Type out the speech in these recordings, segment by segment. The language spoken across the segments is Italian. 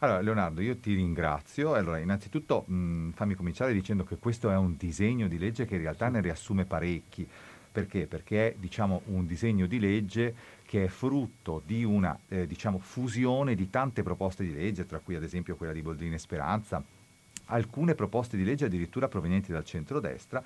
Allora, Leonardo, io ti ringrazio. Allora, innanzitutto mh, fammi cominciare dicendo che questo è un disegno di legge che in realtà ne riassume parecchi. Perché? Perché è diciamo, un disegno di legge che è frutto di una eh, diciamo, fusione di tante proposte di legge, tra cui ad esempio quella di Boldrini e Speranza, alcune proposte di legge addirittura provenienti dal centrodestra,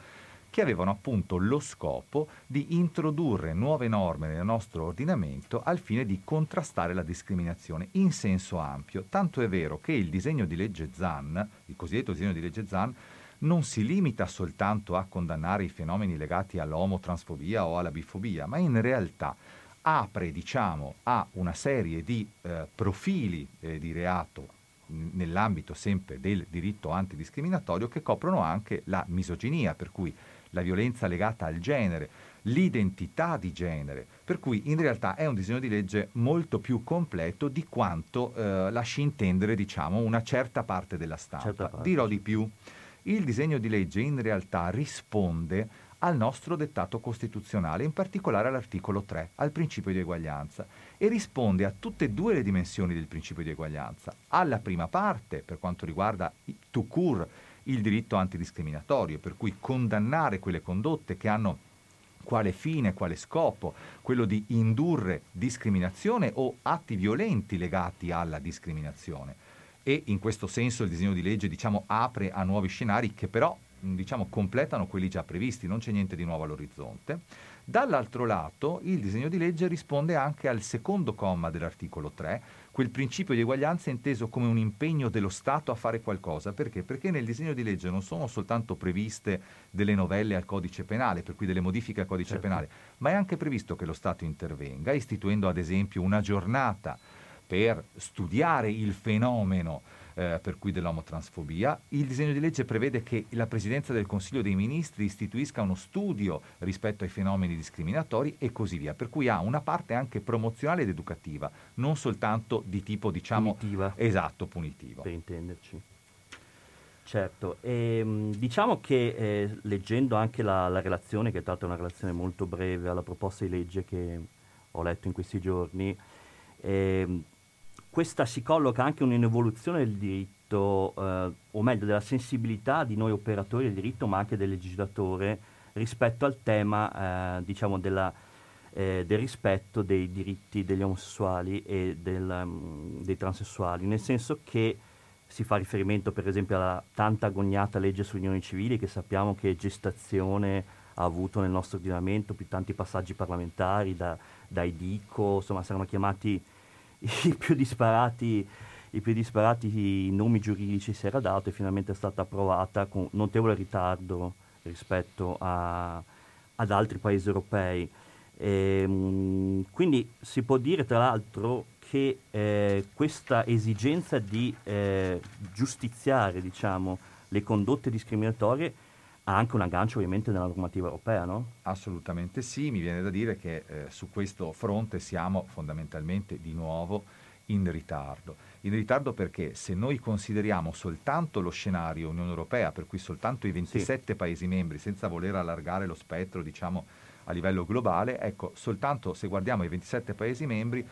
che avevano appunto lo scopo di introdurre nuove norme nel nostro ordinamento al fine di contrastare la discriminazione in senso ampio. Tanto è vero che il disegno di legge ZAN, il cosiddetto disegno di legge ZAN, non si limita soltanto a condannare i fenomeni legati all'omotransfobia o alla bifobia, ma in realtà apre diciamo, a una serie di eh, profili eh, di reato nell'ambito sempre del diritto antidiscriminatorio che coprono anche la misoginia, per cui la violenza legata al genere, l'identità di genere, per cui in realtà è un disegno di legge molto più completo di quanto eh, lasci intendere diciamo, una certa parte della stampa. Parte. Dirò di più, il disegno di legge in realtà risponde al nostro dettato costituzionale, in particolare all'articolo 3, al principio di eguaglianza, e risponde a tutte e due le dimensioni del principio di eguaglianza. Alla prima parte, per quanto riguarda to cure, il diritto antidiscriminatorio, per cui condannare quelle condotte che hanno quale fine, quale scopo, quello di indurre discriminazione o atti violenti legati alla discriminazione. E in questo senso il disegno di legge diciamo, apre a nuovi scenari che però diciamo, completano quelli già previsti, non c'è niente di nuovo all'orizzonte. Dall'altro lato, il disegno di legge risponde anche al secondo comma dell'articolo 3, quel principio di eguaglianza inteso come un impegno dello Stato a fare qualcosa. Perché? Perché nel disegno di legge non sono soltanto previste delle novelle al codice penale, per cui delle modifiche al codice certo. penale, ma è anche previsto che lo Stato intervenga, istituendo ad esempio una giornata per studiare il fenomeno eh, per cui dell'omotransfobia. Il disegno di legge prevede che la Presidenza del Consiglio dei Ministri istituisca uno studio rispetto ai fenomeni discriminatori e così via, per cui ha una parte anche promozionale ed educativa, non soltanto di tipo diciamo punitiva. esatto, punitivo. Per intenderci. Certo, e, ehm, diciamo che eh, leggendo anche la, la, relazione, che è stata una relazione molto breve alla proposta di legge che ho letto in questi giorni, eh, questa si colloca anche in un'evoluzione del diritto, eh, o meglio della sensibilità di noi operatori del diritto, ma anche del legislatore rispetto al tema eh, diciamo della, eh, del rispetto dei diritti degli omosessuali e del, um, dei transessuali, nel senso che si fa riferimento per esempio alla tanta agognata legge sulle unioni civili che sappiamo che gestazione ha avuto nel nostro ordinamento, più tanti passaggi parlamentari, da, dai DICO, insomma saranno chiamati i più disparati i più disparati nomi giuridici si era dato e finalmente è stata approvata con notevole ritardo rispetto a, ad altri paesi europei. E, ehm, quindi si può dire tra l'altro che eh, questa esigenza di eh, giustiziare diciamo, le condotte discriminatorie ha anche un aggancio ovviamente nella normativa europea, no? Assolutamente sì, mi viene da dire che eh, su questo fronte siamo fondamentalmente di nuovo in ritardo. In ritardo perché se noi consideriamo soltanto lo scenario Unione Europea, per cui soltanto i 27 sì. Paesi membri, senza voler allargare lo spettro, diciamo, a livello globale, ecco, soltanto se guardiamo i 27 Paesi membri,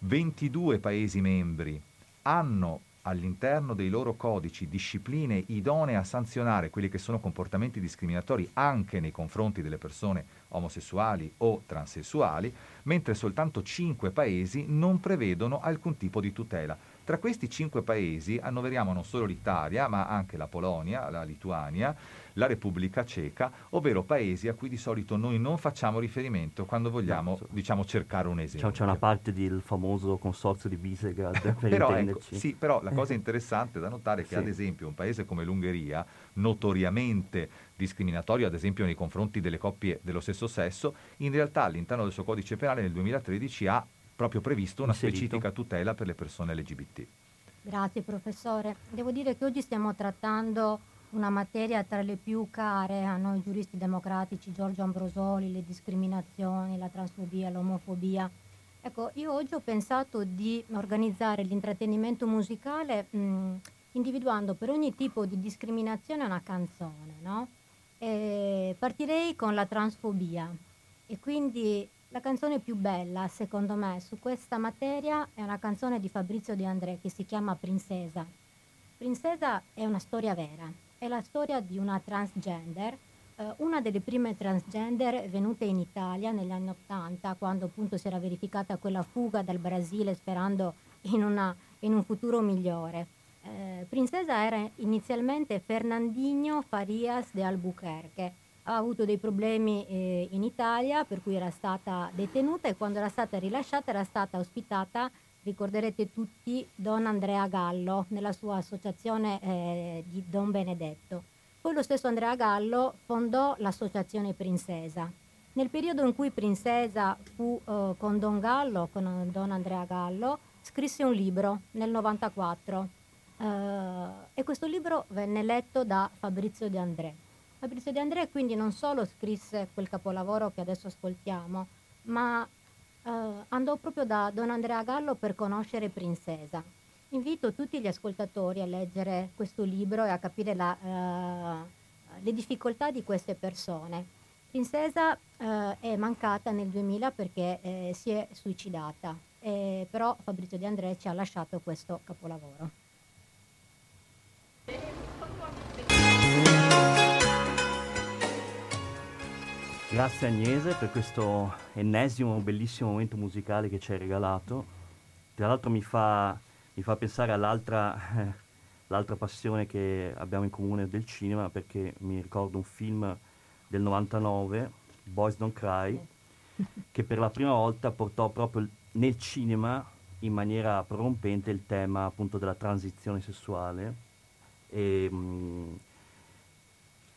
22 Paesi membri hanno all'interno dei loro codici discipline idonee a sanzionare quelli che sono comportamenti discriminatori anche nei confronti delle persone omosessuali o transessuali, mentre soltanto cinque paesi non prevedono alcun tipo di tutela. Tra questi cinque paesi annoveriamo non solo l'Italia, ma anche la Polonia, la Lituania, la Repubblica Ceca, ovvero paesi a cui di solito noi non facciamo riferimento quando vogliamo no, diciamo, cercare un esempio. C'è una parte del famoso consorzio di Visegrad per però, ecco, sì, però la cosa interessante da notare è che sì. ad esempio un paese come l'Ungheria, notoriamente discriminatorio ad esempio nei confronti delle coppie dello stesso sesso, in realtà all'interno del suo codice penale nel 2013 ha proprio previsto una Inserito. specifica tutela per le persone LGBT. Grazie professore. Devo dire che oggi stiamo trattando una materia tra le più care a noi giuristi democratici, Giorgio Ambrosoli, le discriminazioni, la transfobia, l'omofobia. Ecco, io oggi ho pensato di organizzare l'intrattenimento musicale mh, individuando per ogni tipo di discriminazione una canzone, no? E partirei con la transfobia e quindi La canzone più bella, secondo me, su questa materia è una canzone di Fabrizio De André che si chiama Princesa. Princesa è una storia vera, è la storia di una transgender, eh, una delle prime transgender venute in Italia negli anni Ottanta, quando appunto si era verificata quella fuga dal Brasile sperando in, una, in un futuro migliore. Eh, Princesa era inizialmente Fernandinho Farias de Albuquerque, ha avuto dei problemi eh, in Italia per cui era stata detenuta e quando era stata rilasciata era stata ospitata, ricorderete tutti, Don Andrea Gallo nella sua associazione eh, di Don Benedetto. Poi lo stesso Andrea Gallo fondò l'associazione Princesa. Nel periodo in cui Princesa fu eh, con Don Gallo, con Don Andrea Gallo, scrisse un libro nel 94 eh, e questo libro venne letto da Fabrizio De André. Fabrizio De André quindi non solo scrisse quel capolavoro che adesso ascoltiamo, ma eh, andò proprio da Don Andrea Gallo per conoscere Princesa. Invito tutti gli ascoltatori a leggere questo libro e a capire la, eh, le difficoltà di queste persone. Princesa eh, è mancata nel 2000 perché eh, si è suicidata, però Fabrizio De André ci ha lasciato questo capolavoro. Grazie Agnese per questo ennesimo bellissimo momento musicale che ci hai regalato. Tra l'altro mi fa, mi fa pensare all'altra eh, l'altra passione che abbiamo in comune del cinema perché mi ricordo un film del 99, Boys Don't Cry, che per la prima volta portò proprio nel cinema in maniera prorompente il tema appunto della transizione sessuale. E, mh, mm,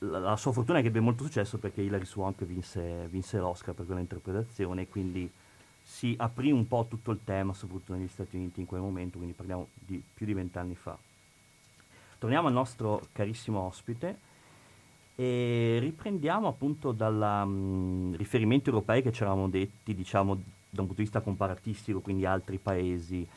la, la, sua fortuna è che ebbe molto successo perché Hilary Swank vinse, vinse l'Oscar per quella interpretazione e quindi si aprì un po' tutto il tema, soprattutto negli Stati Uniti in quel momento, quindi parliamo di più di vent'anni fa. Torniamo al nostro carissimo ospite e riprendiamo appunto dal um, riferimento europei che ci eravamo detti, diciamo, da un punto di vista comparatistico, quindi altri paesi,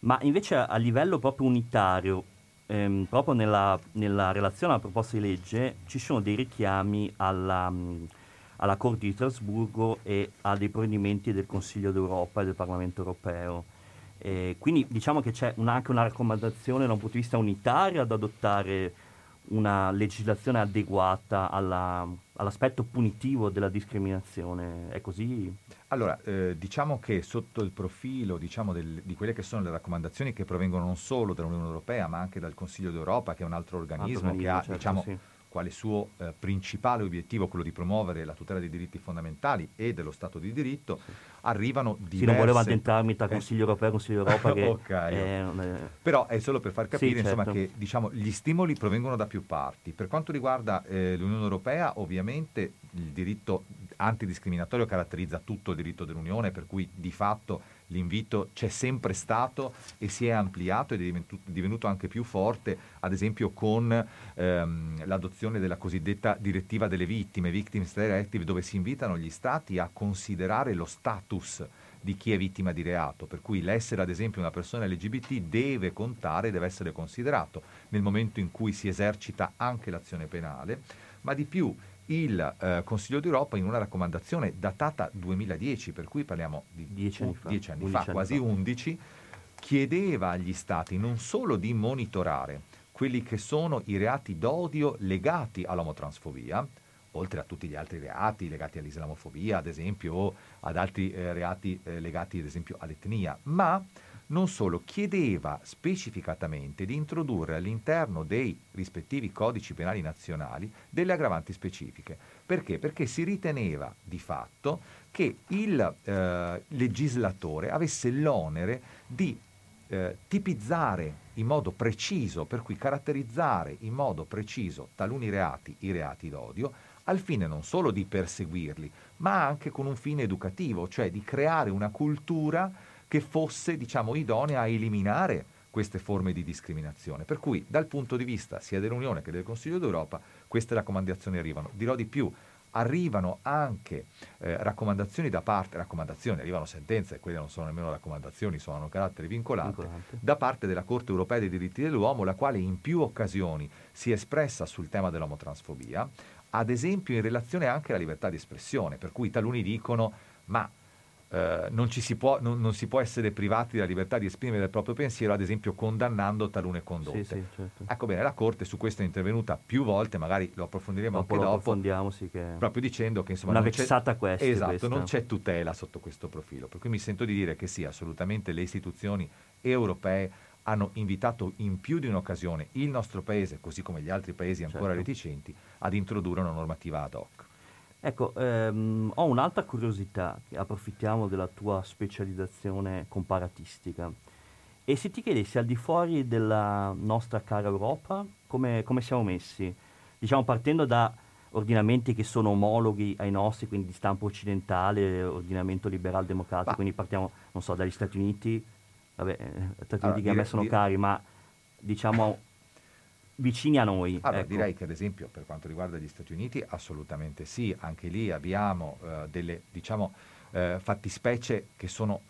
ma invece a, a livello proprio unitario, ehm, proprio nella, nella, relazione alla proposta di legge ci sono dei richiami alla, um, alla Corte di Strasburgo e a dei provvedimenti del Consiglio d'Europa e del Parlamento europeo. Eh, quindi diciamo che c'è una, anche una raccomandazione da un punto di vista unitario ad adottare una legislazione adeguata alla, all'aspetto punitivo della discriminazione. È così? Allora, eh, diciamo che sotto il profilo diciamo, del, di quelle che sono le raccomandazioni che provengono non solo dall'Unione Europea, ma anche dal Consiglio d'Europa, che è un altro organismo, altro che ha certo, diciamo, sì quale suo eh, principale obiettivo quello di promuovere la tutela dei diritti fondamentali e dello Stato di diritto, arrivano diverse... Sì, non volevo addentrarmi tra Consiglio Europeo e Consiglio Europa che okay. è, è... Però è solo per far capire sì, insomma, certo. che diciamo, gli stimoli provengono da più parti. Per quanto riguarda eh, l'Unione Europea, ovviamente il diritto antidiscriminatorio caratterizza tutto il diritto dell'Unione, per cui di fatto l'invito c'è sempre stato e si è ampliato ed è divenuto anche più forte, ad esempio con ehm, l'adozione della cosiddetta direttiva delle vittime, Victims Directive, dove si invitano gli stati a considerare lo status di chi è vittima di reato, per cui l'essere ad esempio una persona LGBT deve contare, deve essere considerato nel momento in cui si esercita anche l'azione penale, ma di più il eh, Consiglio d'Europa in una raccomandazione datata 2010, per cui parliamo di dieci anni fa, dieci anni fa quasi fa. 11, chiedeva agli Stati non solo di monitorare quelli che sono i reati d'odio legati all'omotransfobia, oltre a tutti gli altri reati legati all'islamofobia, ad esempio, o ad altri eh, reati eh, legati, ad esempio, all'etnia, ma non solo chiedeva specificatamente di introdurre all'interno dei rispettivi codici penali nazionali delle aggravanti specifiche. Perché? Perché si riteneva di fatto che il eh, legislatore avesse l'onere di eh, tipizzare in modo preciso, per cui caratterizzare in modo preciso taluni reati, i reati d'odio, al fine non solo di perseguirli, ma anche con un fine educativo, cioè di creare una cultura che fosse diciamo, idonea a eliminare queste forme di discriminazione. Per cui dal punto di vista sia dell'Unione che del Consiglio d'Europa queste raccomandazioni arrivano. Dirò di più, arrivano anche eh, raccomandazioni da parte, raccomandazioni, arrivano sentenze, quelle non sono nemmeno raccomandazioni, sono hanno carattere vincolante, vincolante, da parte della Corte europea dei diritti dell'uomo, la quale in più occasioni si è espressa sul tema dell'omotransfobia, ad esempio in relazione anche alla libertà di espressione, per cui taluni dicono ma eh, non, si può, non, non, si può, essere privati della libertà di esprimere il proprio pensiero, ad esempio condannando talune condotte. Sì, sì, certo. Ecco bene, la Corte su questo è intervenuta più volte, magari lo approfondiremo dopo anche dopo, sì che proprio dicendo che insomma... Una vexata questa. Esatto, questa. non c'è tutela sotto questo profilo, per cui mi sento di dire che sì, assolutamente le istituzioni europee hanno invitato in più di un'occasione il nostro paese, così come gli altri paesi ancora certo. reticenti, ad introdurre una normativa ad hoc. Ecco, ehm, ho un'altra curiosità, approfittiamo della tua specializzazione comparatistica. E se ti chiedessi al di fuori della nostra cara Europa, come, come siamo messi? Diciamo partendo da ordinamenti che sono omologhi ai nostri, quindi di stampo occidentale, ordinamento liberal democratico, bah. quindi partiamo, non so, dagli Stati Uniti, vabbè, eh, Stati Uniti allora, che a me sono dire... cari, ma diciamo vicini a noi. Allora, ecco. direi che ad esempio per quanto riguarda gli Stati Uniti assolutamente sì, anche lì abbiamo eh, delle diciamo, eh, fattispecie che sono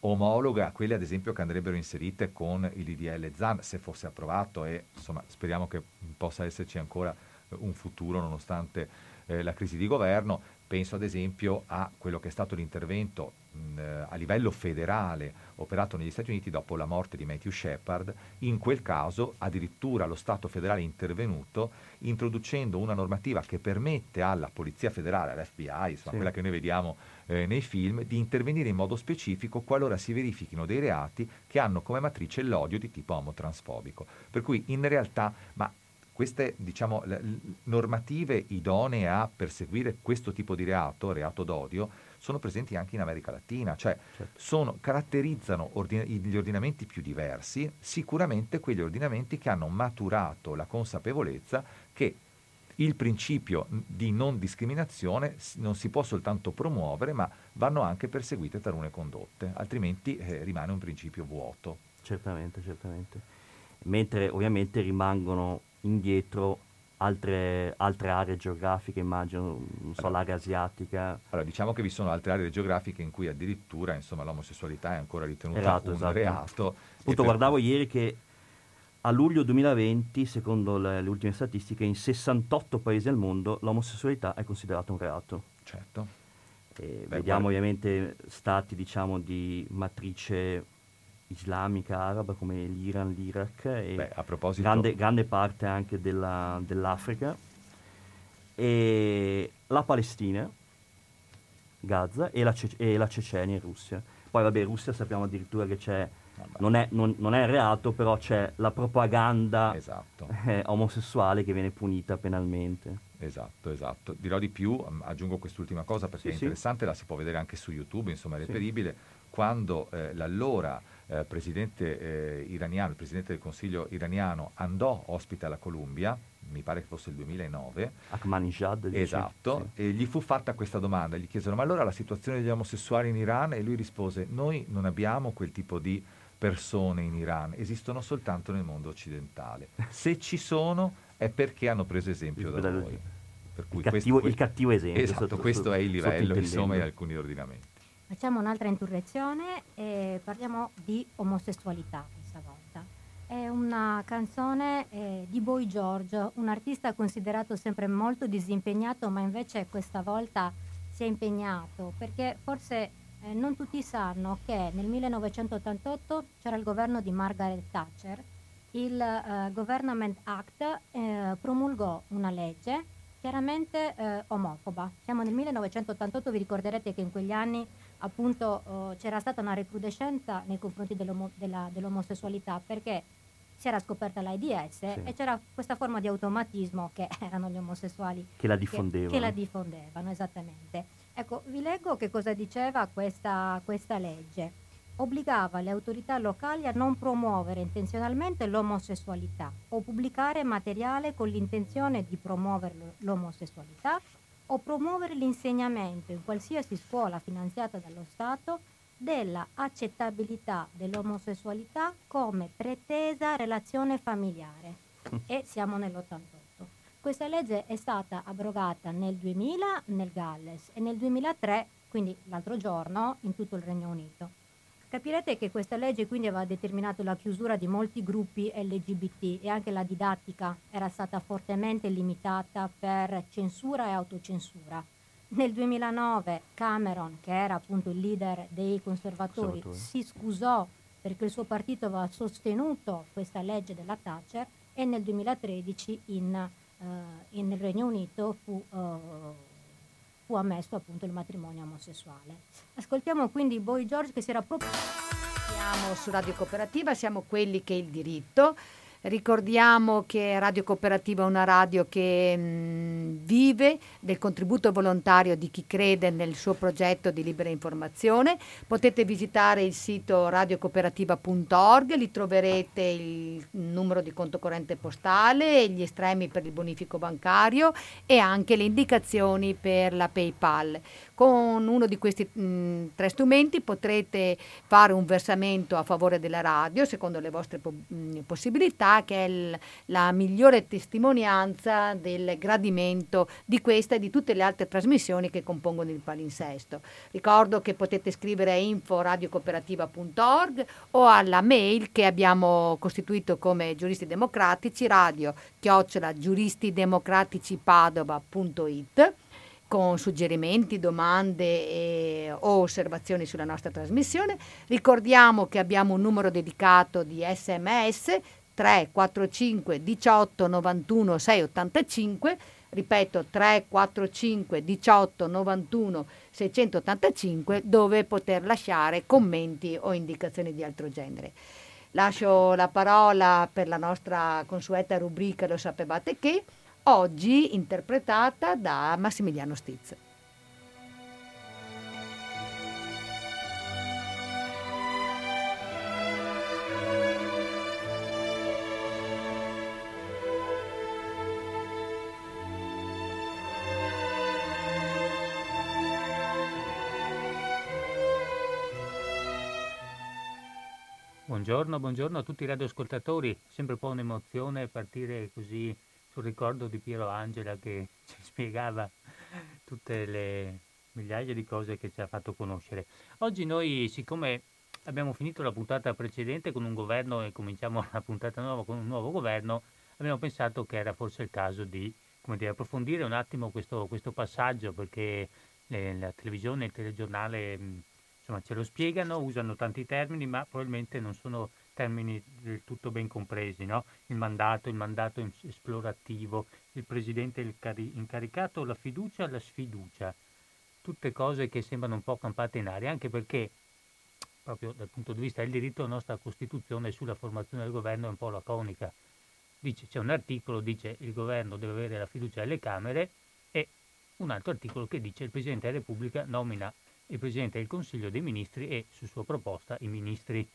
omologhe a quelle ad esempio che andrebbero inserite con il DDL ZAN se fosse approvato e insomma speriamo che possa esserci ancora un futuro nonostante eh, la crisi di governo. Penso ad esempio a quello che è stato l'intervento mh, a livello federale operato negli Stati Uniti dopo la morte di Matthew Shepard. In quel caso addirittura lo Stato federale è intervenuto introducendo una normativa che permette alla Polizia federale, all'FBI, insomma sì. quella che noi vediamo eh, nei film, di intervenire in modo specifico qualora si verifichino dei reati che hanno come matrice l'odio di tipo omotransfobico. Per cui in realtà, ma queste diciamo, normative idonee a perseguire questo tipo di reato, reato d'odio, sono presenti anche in America Latina, cioè certo. sono, caratterizzano ordina- gli ordinamenti più diversi, sicuramente quegli ordinamenti che hanno maturato la consapevolezza che il principio di non discriminazione non si può soltanto promuovere, ma vanno anche perseguite talune condotte, altrimenti eh, rimane un principio vuoto. Certamente, certamente. Mentre ovviamente rimangono indietro altre, altre, aree geografiche, immagino, non so, allora, l'area asiatica. Allora, diciamo che vi sono altre aree geografiche in cui addirittura insomma, l'omosessualità è ancora ritenuta Erato, un esatto. reato. Appunto, guardavo per... ieri che a luglio 2020, secondo le, le, ultime statistiche, in 68 paesi al mondo l'omosessualità è considerata un reato. Certo. Beh, vediamo guarda. ovviamente stati, diciamo, di matrice islamica araba come l'Iran, l'Iraq e Beh, proposito... grande, grande parte anche della, dell'Africa e la Palestina, Gaza e la, Ce- e la Cecenia in Russia. Poi vabbè, in Russia sappiamo addirittura che c'è, non è, non, non è reato, però c'è la propaganda esatto. eh, omosessuale che viene punita penalmente. Esatto, esatto. Dirò di più, aggiungo quest'ultima cosa perché sì, è interessante, sì. la si può vedere anche su YouTube, insomma è reperibile, sì. quando eh, l'allora eh, presidente eh, iraniano, il presidente del Consiglio iraniano andò ospite alla Columbia, mi pare che fosse il 2009. Ahmadinejad. Esatto, sì. e gli fu fatta questa domanda, gli chiesero ma allora la situazione degli omosessuali in Iran? E lui rispose noi non abbiamo quel tipo di persone in Iran, esistono soltanto nel mondo occidentale. Se ci sono è perché hanno preso esempio da noi. il, cattivo, questo, il cattivo esempio. Esatto, sotto, questo è il livello insomma di alcuni ordinamenti. Facciamo un'altra insurrezione e parliamo di omosessualità questa volta. È una canzone eh, di Boy George, un artista considerato sempre molto disimpegnato, ma invece questa volta si è impegnato perché forse eh, non tutti sanno che nel 1988 c'era il governo di Margaret Thatcher, il eh, Government Act eh, promulgò una legge chiaramente eh, omofoba. Siamo nel 1988, vi ricorderete che in quegli anni appunto uh, c'era stata una recrudescenza nei confronti dell'omo- della, dell'omosessualità perché si era scoperta l'AIDS sì. e c'era questa forma di automatismo che erano gli omosessuali che la diffondevano. Che, che la diffondevano, esattamente. Ecco, vi leggo che cosa diceva questa, questa legge. Obbligava le autorità locali a non promuovere intenzionalmente l'omosessualità o pubblicare materiale con l'intenzione di promuovere l'omosessualità o promuovere l'insegnamento in qualsiasi scuola finanziata dallo Stato della accettabilità dell'omosessualità come pretesa relazione familiare. E siamo nell'88. Questa legge è stata abrogata nel 2000 nel Galles e nel 2003, quindi l'altro giorno, in tutto il Regno Unito. Capirete che questa legge quindi aveva determinato la chiusura di molti gruppi LGBT e anche la didattica era stata fortemente limitata per censura e autocensura. Nel 2009 Cameron, che era appunto il leader dei conservatori, Conservatori. si scusò perché il suo partito aveva sostenuto questa legge della Thatcher e nel 2013 in, eh, in- nel Regno Unito fu, eh, fu ammesso appunto il matrimonio omosessuale. Ascoltiamo quindi Boy George che si era proprio... Siamo su Radio Cooperativa, siamo quelli che il diritto. Ricordiamo che Radio Cooperativa è una radio che mh, vive del contributo volontario di chi crede nel suo progetto di libera informazione. Potete visitare il sito radiocooperativa.org, lì troverete il numero di conto corrente postale, gli estremi per il bonifico bancario e anche le indicazioni per la PayPal. Con uno di questi mh, tre strumenti potrete fare un versamento a favore della radio secondo le vostre po- mh, possibilità, che è il- la migliore testimonianza del gradimento di questa e di tutte le altre trasmissioni che compongono il palinsesto. Ricordo che potete scrivere a info.radiocooperativa.org o alla mail che abbiamo costituito come giuristi democratici radio chiocciola giuristidemocraticipadova.it con suggerimenti, domande e- o osservazioni sulla nostra trasmissione. Ricordiamo che abbiamo un numero dedicato di sms 345 18 91 685, ripeto 345 18 91 685 dove poter lasciare commenti o indicazioni di altro genere. Lascio la parola per la nostra consueta rubrica Lo sapevate che, oggi interpretata da Massimiliano Stiz. Buongiorno, buongiorno a tutti i radioascoltatori. Sempre un po' un'emozione partire così sul ricordo di Piero Angela che ci spiegava tutte le migliaia di cose che ci ha fatto conoscere. Oggi noi, siccome abbiamo finito la puntata precedente con un governo e cominciamo la puntata nuova con un nuovo governo, abbiamo pensato che era forse il caso di dire, approfondire un attimo questo, questo passaggio perché le- la televisione il telegiornale insomma, ce lo spiegano, usano tanti termini, ma probabilmente non sono termini del tutto ben compresi. no? Il mandato, il mandato esplorativo, il presidente incaricato, la fiducia, la sfiducia. Tutte cose che sembrano un po' campate in aria, anche perché proprio dal punto di vista del diritto la nostra Costituzione sulla formazione del governo è un po' laconica. Dice, c'è un articolo dice il governo deve avere la fiducia delle Camere e un altro articolo che dice il Presidente della Repubblica nomina il Presidente del Consiglio dei Ministri e su sua proposta i ministri.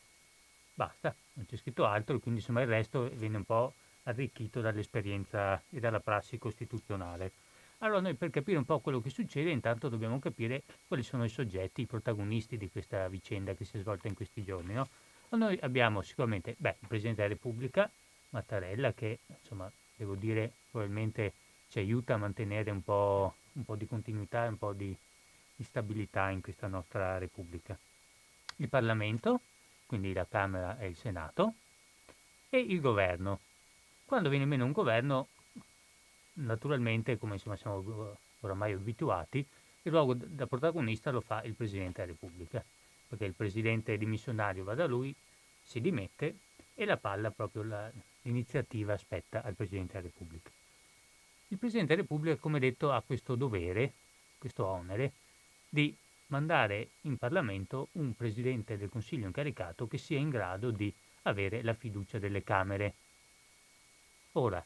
Basta, non c'è scritto altro, quindi insomma il resto viene un po' arricchito dall'esperienza e dalla prassi costituzionale. Allora noi per capire un po' quello che succede intanto dobbiamo capire quali sono i soggetti, i protagonisti di questa vicenda che si è svolta in questi giorni. No? Noi abbiamo sicuramente beh, il Presidente della Repubblica, Mattarella, che insomma devo dire probabilmente ci aiuta a mantenere un po', un po' di continuità un po' di, di stabilità in questa nostra Repubblica. Il Parlamento, quindi la Camera e il Senato, e il governo. Quando viene meno un governo, naturalmente, come insomma siamo oramai abituati, il ruolo da protagonista lo fa il Presidente della Repubblica, perché il Presidente dimissionario va da lui, si dimette e la palla, proprio la- l'iniziativa spetta al Presidente della Repubblica. Il Presidente della Repubblica, come detto, ha questo dovere, questo onere, di mandare in Parlamento un Presidente del Consiglio incaricato che sia in grado di avere la fiducia delle Camere. Ora,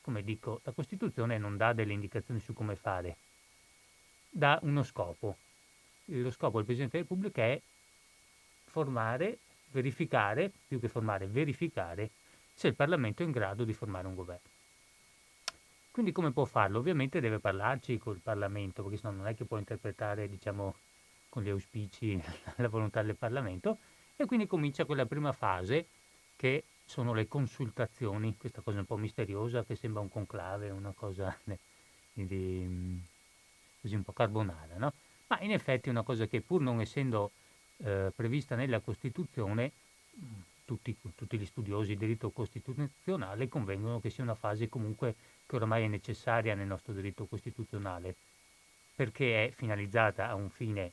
come dico, la Costituzione non dà delle indicazioni su come fare, dà uno scopo. Lo scopo del Presidente della Repubblica è formare, verificare, più che formare, verificare se il Parlamento è in grado di formare un governo. Quindi come può farlo? Ovviamente deve parlarci col Parlamento, perché sennò non è che può interpretare, diciamo, con gli auspici la volontà del Parlamento, e quindi comincia quella prima fase che sono le consultazioni, questa cosa un po' misteriosa che sembra un conclave, una cosa di, così un po' carbonara, no? Ma in effetti è una cosa che pur non essendo eh, prevista nella Costituzione, tutti, tutti gli studiosi di diritto costituzionale convengono che sia una fase comunque che oramai è necessaria nel nostro diritto costituzionale. perché è finalizzata a un fine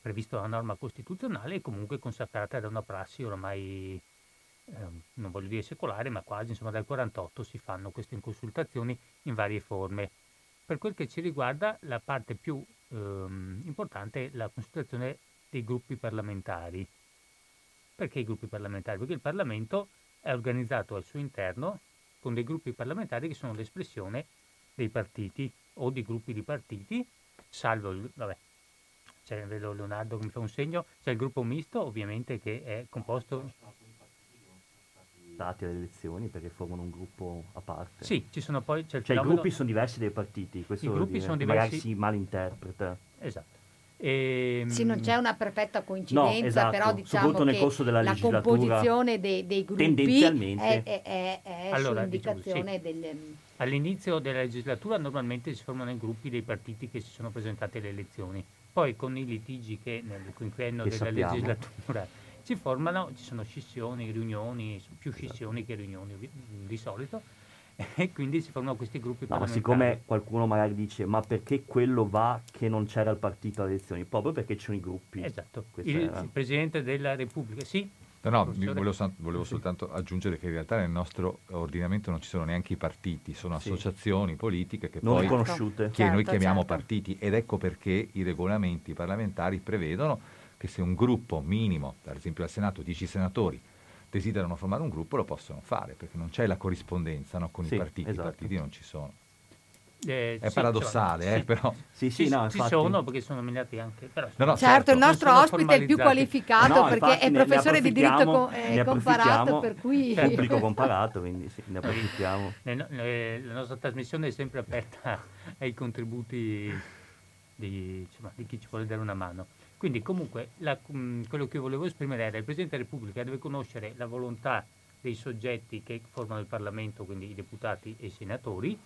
previsto dalla norma costituzionale e comunque consacrata da una prassi oramai, eh, non voglio dire secolare, ma quasi, insomma dal 48 si fanno queste consultazioni in varie forme. Per quel che ci riguarda, la parte più ehm, importante è la consultazione dei gruppi parlamentari. Perché i gruppi parlamentari? Perché il Parlamento è organizzato al suo interno con dei gruppi parlamentari che sono l'espressione dei partiti o di gruppi di partiti, salvo il, vabbè, c'è, vedo Leonardo che mi fa un segno, c'è il gruppo misto ovviamente che è composto alle elezioni perché formano un gruppo a parte. Sì, ci sono poi... Cioè fenomeno... i gruppi sono diversi dai partiti, questo I gruppi dire, sono diversi... magari si malinterpreta. Esatto. E... Sì, non c'è una perfetta coincidenza, no, esatto. però diciamo nel corso della la composizione dei, dei gruppi è, è, è, è allora, indicazione diciamo, sì. del... All'inizio della legislatura normalmente si formano i gruppi dei partiti che si sono presentati alle elezioni. Poi con i litigi che nel quinquennio della sappiamo. legislatura si formano, ci sono scissioni, riunioni, più esatto. scissioni che riunioni di solito, e quindi si formano questi gruppi no, ma siccome qualcuno magari dice ma perché quello va che non c'era il partito alle elezioni? Proprio perché ci sono i gruppi. Esatto, il, il, Presidente della Repubblica, sì. No, no, volevo, volevo, soltanto aggiungere che in realtà nel nostro ordinamento non ci sono neanche i partiti, sono sì. associazioni politiche che non poi riconosciute. che certo, noi chiamiamo certo. partiti ed ecco perché i regolamenti parlamentari prevedono che se un gruppo minimo, per esempio al Senato 10 senatori, desiderano formare un gruppo lo possono fare perché non c'è la corrispondenza no, con sì, i partiti, esatto. i partiti non ci sono. Eh, è sì, paradossale, cioè, eh, però. Sì, sì, no, ci sono perché sono nominati anche. Però, no, no, certo, certo, il nostro ospite è il più qualificato perché è professore di diritto co- eh, comparato, per cui... È pubblico comparato, quindi sì, ne approfittiamo. la nostra trasmissione è sempre aperta ai contributi di, insomma, di chi ci vuole dare una mano. Quindi comunque la, mh, quello che volevo esprimere era che il Presidente della Repubblica deve conoscere la volontà dei soggetti che formano il Parlamento, quindi i deputati e i senatori,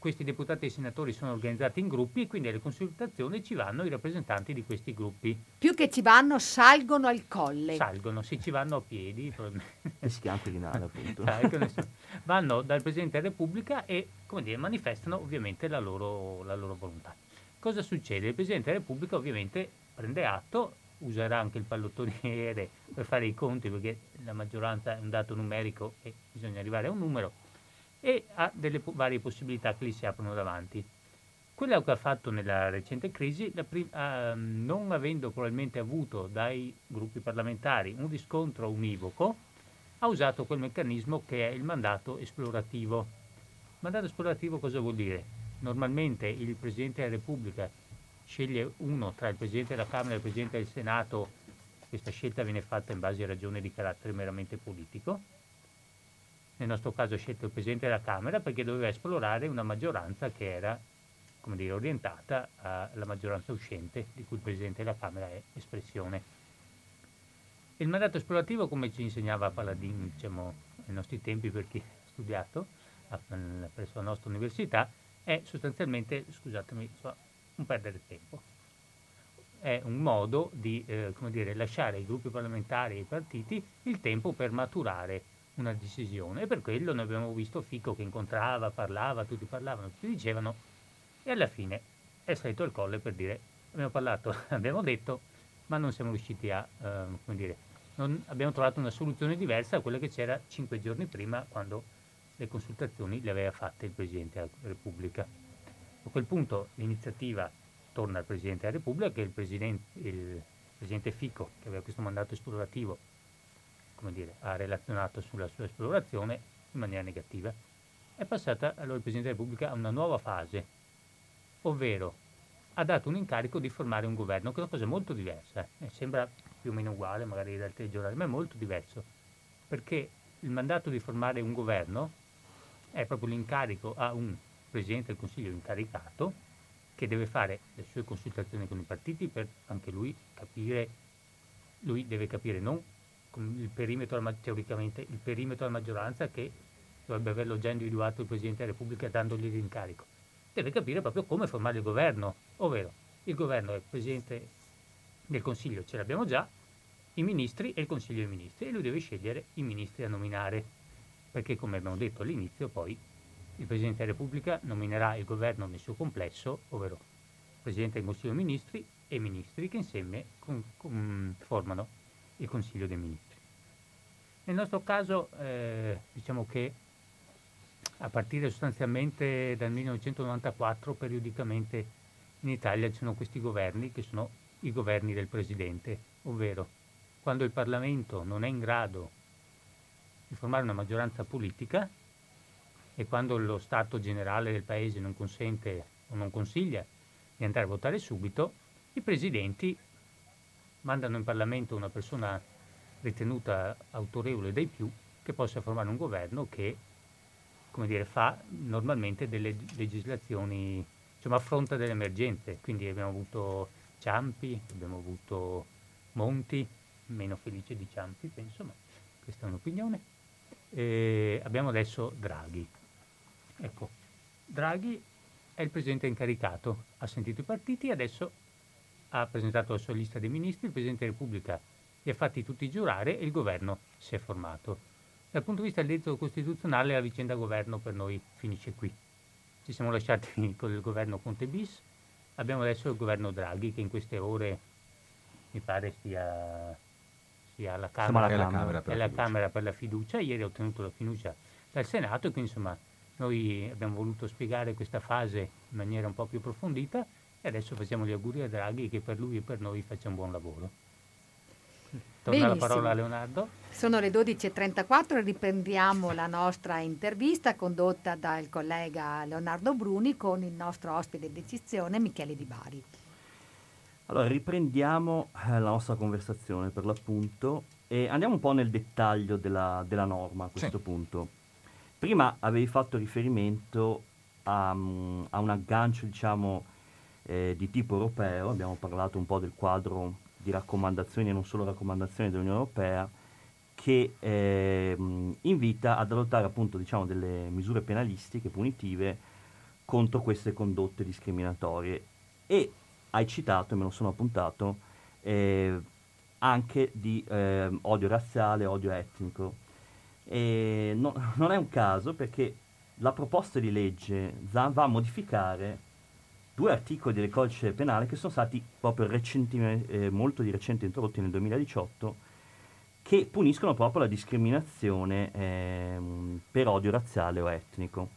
questi deputati e senatori sono organizzati in gruppi e quindi alle consultazioni ci vanno i rappresentanti di questi gruppi. Più che ci vanno, salgono al colle. Salgono, sì, ci vanno a piedi. E si chiama Quirinale, appunto. vanno dal Presidente della Repubblica e, come dire, manifestano ovviamente la loro, la loro volontà. Cosa succede? Il Presidente della Repubblica ovviamente prende atto, userà anche il pallottoliere per fare i conti perché la maggioranza è un dato numerico e bisogna arrivare a un numero e ha delle po- varie possibilità che gli si aprono davanti. Quello che ha fatto nella recente crisi, prim- uh, non avendo probabilmente avuto dai gruppi parlamentari un riscontro univoco, ha usato quel meccanismo che è il mandato esplorativo. Mandato esplorativo cosa vuol dire? Normalmente il Presidente della Repubblica sceglie uno tra il Presidente della Camera e il Presidente del Senato, questa scelta viene fatta in base a ragioni di carattere meramente politico, nel nostro caso ha scelto il Presidente della Camera perché doveva esplorare una maggioranza che era come dire, orientata alla maggioranza uscente di cui il Presidente della Camera è espressione. Il mandato esplorativo, come ci insegnava Paladin diciamo, nei nostri tempi per chi ha studiato presso la nostra università, è sostanzialmente, scusatemi, un perdere tempo. È un modo di eh, dire, lasciare ai gruppi parlamentari e ai partiti il tempo per maturare una decisione e per quello noi abbiamo visto Fico che incontrava, parlava, tutti parlavano, tutti dicevano e alla fine è salito il colle per dire abbiamo parlato, abbiamo detto, ma non siamo riusciti a, eh, come dire, non abbiamo trovato una soluzione diversa a quella che c'era cinque giorni prima quando le consultazioni le aveva fatte il Presidente della Repubblica. A quel punto l'iniziativa torna al Presidente della Repubblica che il Presidente, il Presidente Fico, che aveva questo mandato esplorativo, dire, ha relazionato sulla sua esplorazione in maniera negativa, è passata allora il Presidente della Repubblica a una nuova fase, ovvero ha dato un incarico di formare un governo, che è una cosa molto diversa, eh, sembra più o meno uguale magari dal telegiornale, ma è molto diverso, perché il mandato di formare un governo è proprio l'incarico a un Presidente del Consiglio incaricato che deve fare le sue consultazioni con i partiti per anche lui capire, lui deve capire non il perimetro, teoricamente, il perimetro della maggioranza che dovrebbe averlo già individuato il Presidente della Repubblica dandogli l'incarico. Deve capire proprio come formare il governo, ovvero il governo è il Presidente del Consiglio, ce l'abbiamo già, i ministri e il Consiglio dei Ministri e lui deve scegliere i ministri da nominare, perché come abbiamo detto all'inizio poi il Presidente della Repubblica nominerà il governo nel suo complesso, ovvero Presidente del Consiglio dei Ministri e ministri che insieme con, con, formano il Consiglio dei Ministri. Nel nostro caso eh, diciamo che a partire sostanzialmente dal 1994 periodicamente in Italia ci sono questi governi che sono i governi del Presidente, ovvero quando il Parlamento non è in grado di formare una maggioranza politica e quando lo Stato generale del Paese non consente o non consiglia di andare a votare subito, i presidenti mandano in Parlamento una persona ritenuta autorevole dai più che possa formare un governo che come dire, fa normalmente delle legislazioni, insomma affronta delle emergenze, quindi abbiamo avuto Ciampi, abbiamo avuto Monti, meno felice di Ciampi penso, ma questa è un'opinione, e abbiamo adesso Draghi. Ecco, Draghi è il presidente incaricato, ha sentito i partiti e adesso ha presentato la sua lista dei ministri, il Presidente della Repubblica li ha fatti tutti giurare e il governo si è formato. Dal punto di vista del diritto costituzionale la vicenda governo per noi finisce qui. Ci siamo lasciati con il governo Conte bis, abbiamo adesso il governo Draghi che in queste ore mi pare sia, sia alla Camera, alla Camera, per, la Camera per la fiducia, ieri ha ottenuto la fiducia dal Senato e quindi insomma noi abbiamo voluto spiegare questa fase in maniera un po' più approfondita e adesso facciamo gli auguri a Draghi che per lui e per noi faccia un buon lavoro. Torna la parola a Leonardo. Sono le 12.34 e riprendiamo la nostra intervista condotta dal collega Leonardo Bruni con il nostro ospite d'eccezione Michele Di Bari. Allora, riprendiamo eh, la nostra conversazione per l'appunto e andiamo un po' nel dettaglio della, della norma a questo sì. punto. Prima avevi fatto riferimento a, mm, a un aggancio, diciamo, eh, di tipo europeo, abbiamo parlato un po' del quadro di raccomandazioni e non solo raccomandazioni dell'Unione Europea, che eh, invita ad adottare appunto diciamo, delle misure penalistiche, punitive, contro queste condotte discriminatorie. E hai citato, me lo sono appuntato, eh, anche di eh, odio razziale, odio etnico. E no, non è un caso perché la proposta di legge va a modificare due articoli del codice penale che sono stati proprio eh, molto di recente introdotti nel 2018 che puniscono proprio la discriminazione eh, per odio razziale o etnico.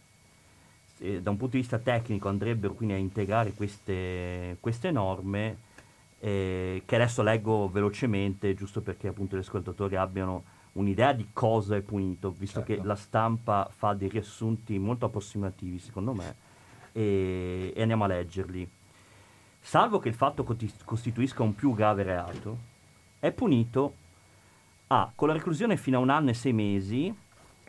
E da un punto di vista tecnico andrebbero quindi a integrare queste, queste norme eh, che adesso leggo velocemente giusto perché appunto gli ascoltatori abbiano un'idea di cosa è punito, visto certo. che la stampa fa dei riassunti molto approssimativi secondo me e, e andiamo a leggerli. Salvo che il fatto costituisca un più grave reato, è punito A. con la reclusione fino a un anno e sei mesi,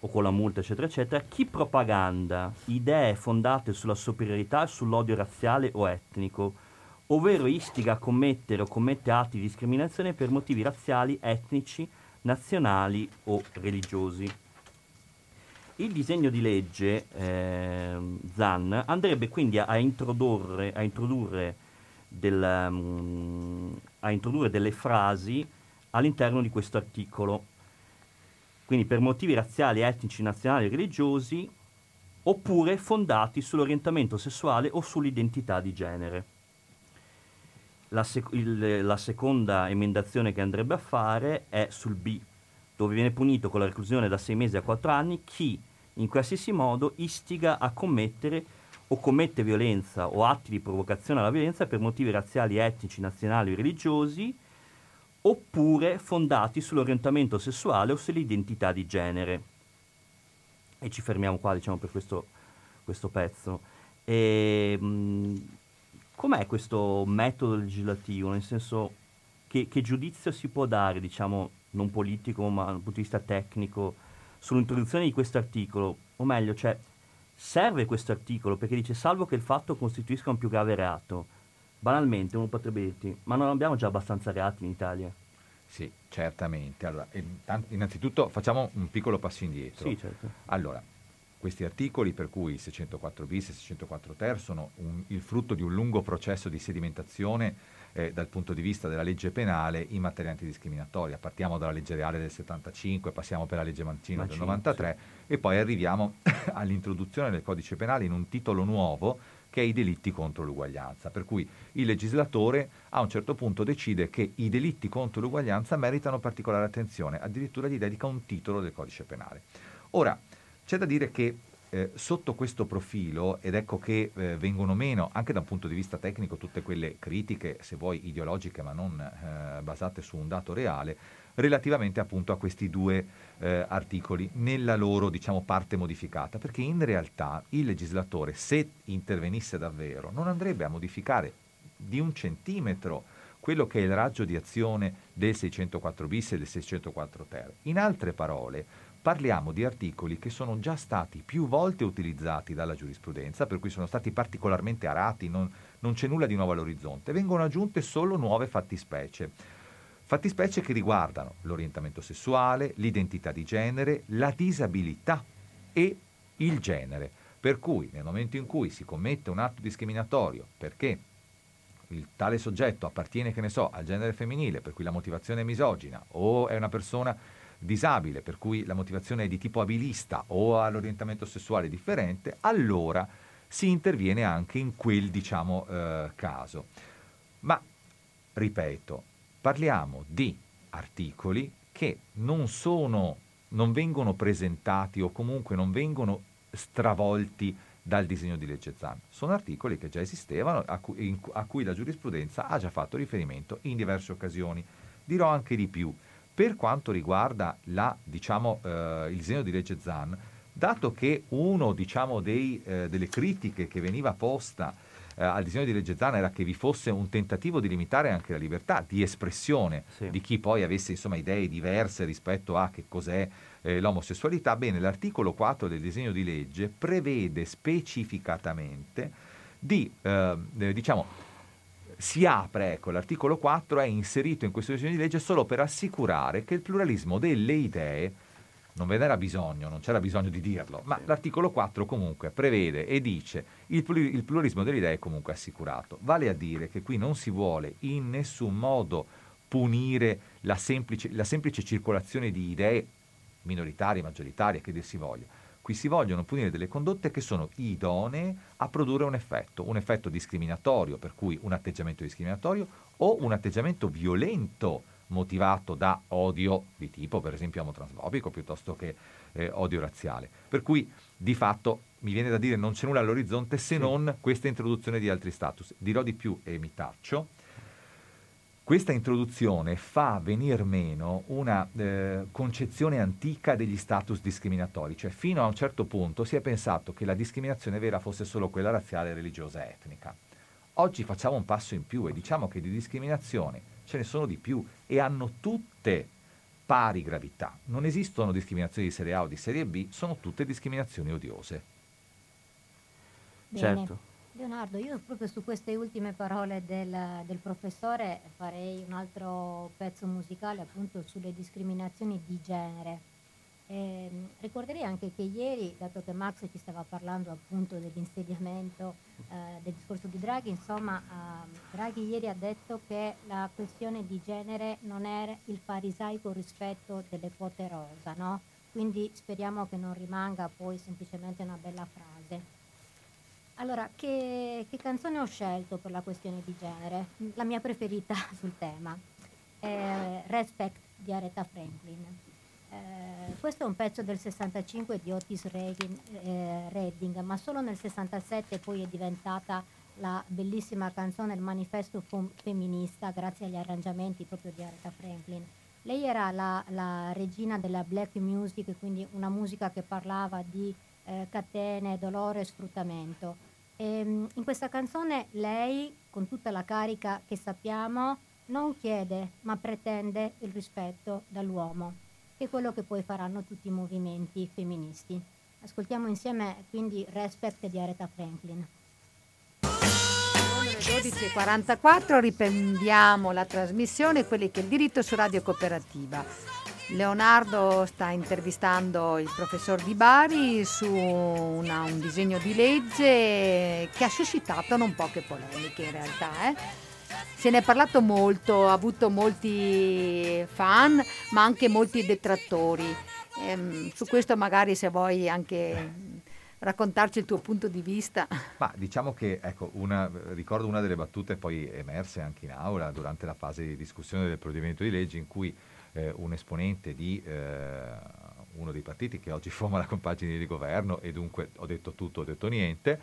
o con la multa, eccetera, eccetera, chi propaganda idee fondate sulla superiorità e sull'odio razziale o etnico, ovvero istiga a commettere o commette atti di discriminazione per motivi razziali, etnici, nazionali o religiosi. Il disegno di legge eh, ZAN andrebbe quindi a, introdurre, a, introdurre del, um, a, introdurre, delle frasi all'interno di questo articolo. Quindi per motivi razziali, etnici, nazionali e religiosi, oppure fondati sull'orientamento sessuale o sull'identità di genere. La, sec- il, la seconda emendazione che andrebbe a fare è sul B, dove viene punito con la reclusione da 6 mesi a 4 anni chi in qualsiasi modo istiga a commettere o commette violenza o atti di provocazione alla violenza per motivi razziali, etnici, nazionali o religiosi, oppure fondati sull'orientamento sessuale o sull'identità di genere. E ci fermiamo qua, diciamo, per questo, questo pezzo. E, mh, mm, com'è questo metodo legislativo? Nel senso, che, che giudizio si può dare, diciamo, non politico, ma dal punto di vista tecnico, sull'introduzione di questo articolo, o meglio, cioè, serve questo articolo perché dice salvo che il fatto costituisca un più grave reato. Banalmente uno potrebbe dirti, ma non abbiamo già abbastanza reati in Italia? Sì, certamente. Allora, innanzitutto facciamo un piccolo passo indietro. Sì, certo. Allora, questi articoli, per cui 604 bis e 604 ter, sono un, il frutto di un lungo processo di sedimentazione eh, dal punto di vista della legge penale in materia antidiscriminatoria. Partiamo dalla legge reale del 75, passiamo per la legge Mancino, Mancino del 93 sì. e poi arriviamo all'introduzione del codice penale in un titolo nuovo che è i delitti contro l'uguaglianza. Per cui il legislatore a un certo punto decide che i delitti contro l'uguaglianza meritano particolare attenzione, addirittura gli dedica un titolo del codice penale. Ora, c'è da dire che eh, sotto questo profilo, ed ecco che eh, vengono meno anche da un punto di vista tecnico tutte quelle critiche, se vuoi ideologiche ma non eh, basate su un dato reale, relativamente appunto a questi due eh, articoli nella loro diciamo, parte modificata, perché in realtà il legislatore, se intervenisse davvero, non andrebbe a modificare di un centimetro quello che è il raggio di azione del 604 bis e del 604 ter. In altre parole, parliamo di articoli che sono già stati più volte utilizzati dalla giurisprudenza, per cui sono stati particolarmente arati, non, non c'è nulla di nuovo all'orizzonte, vengono aggiunte solo nuove fattispecie. Fattispecie che riguardano l'orientamento sessuale, l'identità di genere, la disabilità e il genere. Per cui nel momento in cui si commette un atto discriminatorio perché il tale soggetto appartiene, che ne so, al genere femminile, per cui la motivazione è misogina, o è una persona disabile, per cui la motivazione è di tipo abilista o ha l'orientamento sessuale differente, allora si interviene anche in quel diciamo, eh, caso. Ma, ripeto, parliamo di articoli che non sono, non vengono presentati o comunque non vengono stravolti dal disegno di legge ZAN. Sono articoli che già esistevano, a cui, in, a cui la giurisprudenza ha già fatto riferimento in diverse occasioni. Dirò anche di più per quanto riguarda la, diciamo, eh, il disegno di legge ZAN, dato che uno diciamo, eh, delle critiche che veniva posta eh, al disegno di legge ZAN era che vi fosse un tentativo di limitare anche la libertà di espressione sì. di chi poi avesse insomma, idee diverse rispetto a che cos'è eh, l'omosessualità, bene, l'articolo 4 del disegno di legge prevede specificatamente di, eh, diciamo, si apre, ecco, l'articolo 4 è inserito in questo disegno di legge solo per assicurare che il pluralismo delle idee non ve n'era bisogno, non c'era bisogno di dirlo, ma sì. l'articolo 4 comunque prevede e dice il, il pluralismo delle idee è comunque assicurato. Vale a dire che qui non si vuole in nessun modo punire la semplice, la semplice circolazione di idee minoritarie, maggioritarie, che dir si voglia, Qui si vogliono punire delle condotte che sono idonee a produrre un effetto, un effetto discriminatorio, per cui un atteggiamento discriminatorio o un atteggiamento violento motivato da odio di tipo per esempio omotransfobico piuttosto che eh, odio razziale. Per cui di fatto mi viene da dire non c'è nulla all'orizzonte se non questa introduzione di altri status. Dirò di più e mi taccio questa introduzione fa venir meno una eh, concezione antica degli status discriminatori, cioè fino a un certo punto si è pensato che la discriminazione vera fosse solo quella razziale, religiosa e etnica. Oggi facciamo un passo in più e diciamo che di discriminazione ce ne sono di più e hanno tutte pari gravità. Non esistono discriminazioni di serie A o di serie B, sono tutte discriminazioni odiose. Bene. Certo. Leonardo, io proprio su queste ultime parole del, del, professore farei un altro pezzo musicale appunto sulle discriminazioni di genere. Eh, ricorderei anche che ieri, dato che Max ci stava parlando appunto dell'insediamento eh, del discorso di Draghi, insomma eh, Draghi ieri ha detto che la questione di genere non è il farisaico rispetto delle quote rosa, no? Quindi speriamo che non rimanga poi semplicemente una bella frase. Allora, che, che, canzone ho scelto per la questione di genere? La mia preferita sul tema è Respect di Aretha Franklin. Eh, questo è un pezzo del 65 di Otis Redding, eh, Redding, ma solo nel 67 poi è diventata la bellissima canzone Il manifesto fom- femminista grazie agli arrangiamenti proprio di Aretha Franklin. Lei era la, la regina della black music, quindi una musica che parlava di eh, catene, dolore e sfruttamento ehm, in questa canzone lei, con tutta la carica che sappiamo, non chiede ma pretende il rispetto dall'uomo, che è quello che poi faranno tutti i movimenti femministi. Ascoltiamo insieme quindi Respect di Aretha Franklin. Sono le 12.44, riprendiamo la trasmissione, quelli che è il diritto su Radio Cooperativa. Leonardo sta intervistando il professor Di Bari su una, un disegno di legge che ha suscitato non poche polemiche in realtà. Eh? Se ne è parlato molto, ha avuto molti fan ma anche molti detrattori. Ehm, su questo magari se vuoi anche raccontarci il tuo punto di vista. Ma diciamo che, ecco, una, ricordo una delle battute poi emerse anche in aula durante la fase di discussione del provvedimento di legge in cui eh, un esponente di eh, uno dei partiti che oggi forma la compagine di governo e dunque ho detto tutto, ho detto niente,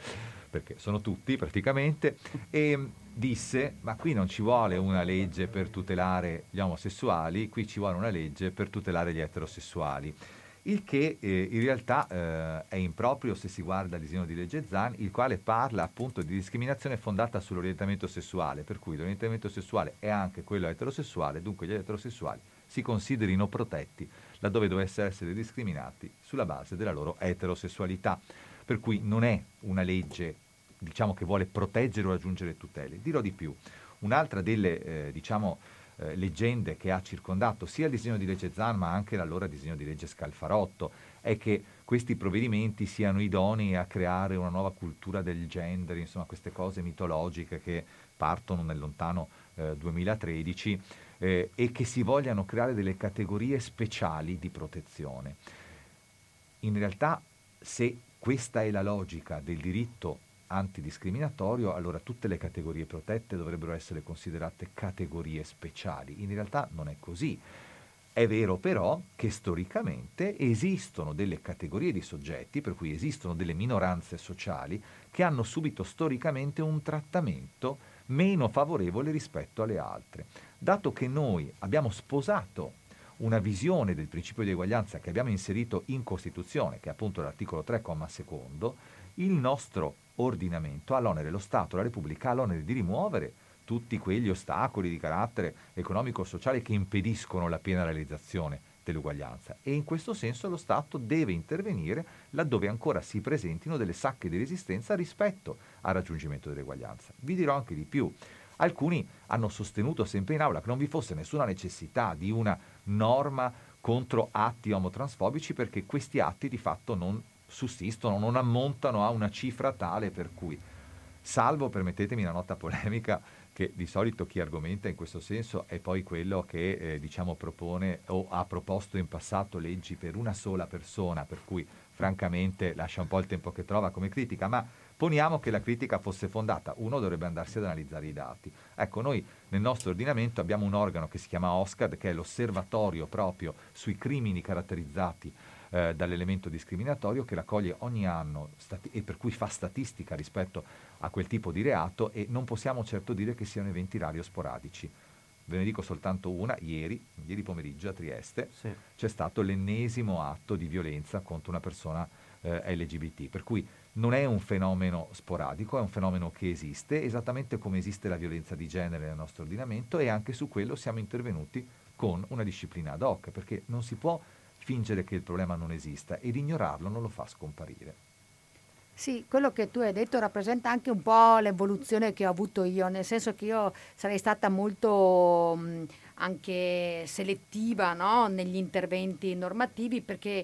perché sono tutti praticamente, e disse ma qui non ci vuole una legge per tutelare gli omosessuali, qui ci vuole una legge per tutelare gli eterosessuali. Il che eh, in realtà eh, è improprio se si guarda il disegno di legge Zan, il quale parla appunto di discriminazione fondata sull'orientamento sessuale, per cui l'orientamento sessuale è anche quello eterosessuale, dunque gli eterosessuali si considerino protetti laddove dovessero essere discriminati sulla base della loro eterosessualità. Per cui non è una legge diciamo, che vuole proteggere o raggiungere tutele. Dirò di più. Un'altra delle eh, diciamo, eh, leggende che ha circondato sia il disegno di legge Zan ma anche l'allora disegno di legge Scalfarotto è che questi provvedimenti siano idonei a creare una nuova cultura del gender, insomma queste cose mitologiche che partono nel lontano eh, 2013 eh, e che si vogliano creare delle categorie speciali di protezione. In realtà se questa è la logica del diritto antidiscriminatorio, allora tutte le categorie protette dovrebbero essere considerate categorie speciali. In realtà non è così. È vero però che storicamente esistono delle categorie di soggetti, per cui esistono delle minoranze sociali, che hanno subito storicamente un trattamento meno favorevole rispetto alle altre. Dato che noi abbiamo sposato una visione del principio di eguaglianza che abbiamo inserito in Costituzione, che è appunto l'articolo 3, secondo, il nostro ordinamento ha l'onere, lo Stato, la Repubblica ha l'onere di rimuovere tutti quegli ostacoli di carattere economico-sociale che impediscono la piena realizzazione dell'uguaglianza e in questo senso lo Stato deve intervenire laddove ancora si presentino delle sacche di resistenza rispetto al raggiungimento dell'eguaglianza. Vi dirò anche di più. Alcuni hanno sostenuto sempre in aula che non vi fosse nessuna necessità di una norma contro atti omotransfobici perché questi atti di fatto non sussistono, non ammontano a una cifra tale per cui, salvo, permettetemi una nota polemica, che di solito chi argomenta in questo senso è poi quello che eh, diciamo propone o ha proposto in passato leggi per una sola persona, per cui francamente lascia un po' il tempo che trova come critica, ma poniamo che la critica fosse fondata, uno dovrebbe andarsi ad analizzare i dati. Ecco, noi nel nostro ordinamento abbiamo un organo che si chiama OSCAD, che è l'osservatorio proprio sui crimini caratterizzati eh, dall'elemento discriminatorio che raccoglie ogni anno stati- e per cui fa statistica rispetto a quel tipo di reato e non possiamo certo dire che siano eventi rari o sporadici. Ve ne dico soltanto una, ieri, ieri pomeriggio a Trieste sì. c'è stato l'ennesimo atto di violenza contro una persona eh, LGBT, per cui non è un fenomeno sporadico, è un fenomeno che esiste, esattamente come esiste la violenza di genere nel nostro ordinamento e anche su quello siamo intervenuti con una disciplina ad hoc, perché non si può fingere che il problema non esista ed ignorarlo non lo fa scomparire. Sì, quello che tu hai detto rappresenta anche un po' l'evoluzione che ho avuto io, nel senso che io sarei stata molto mh, anche selettiva no? negli interventi normativi perché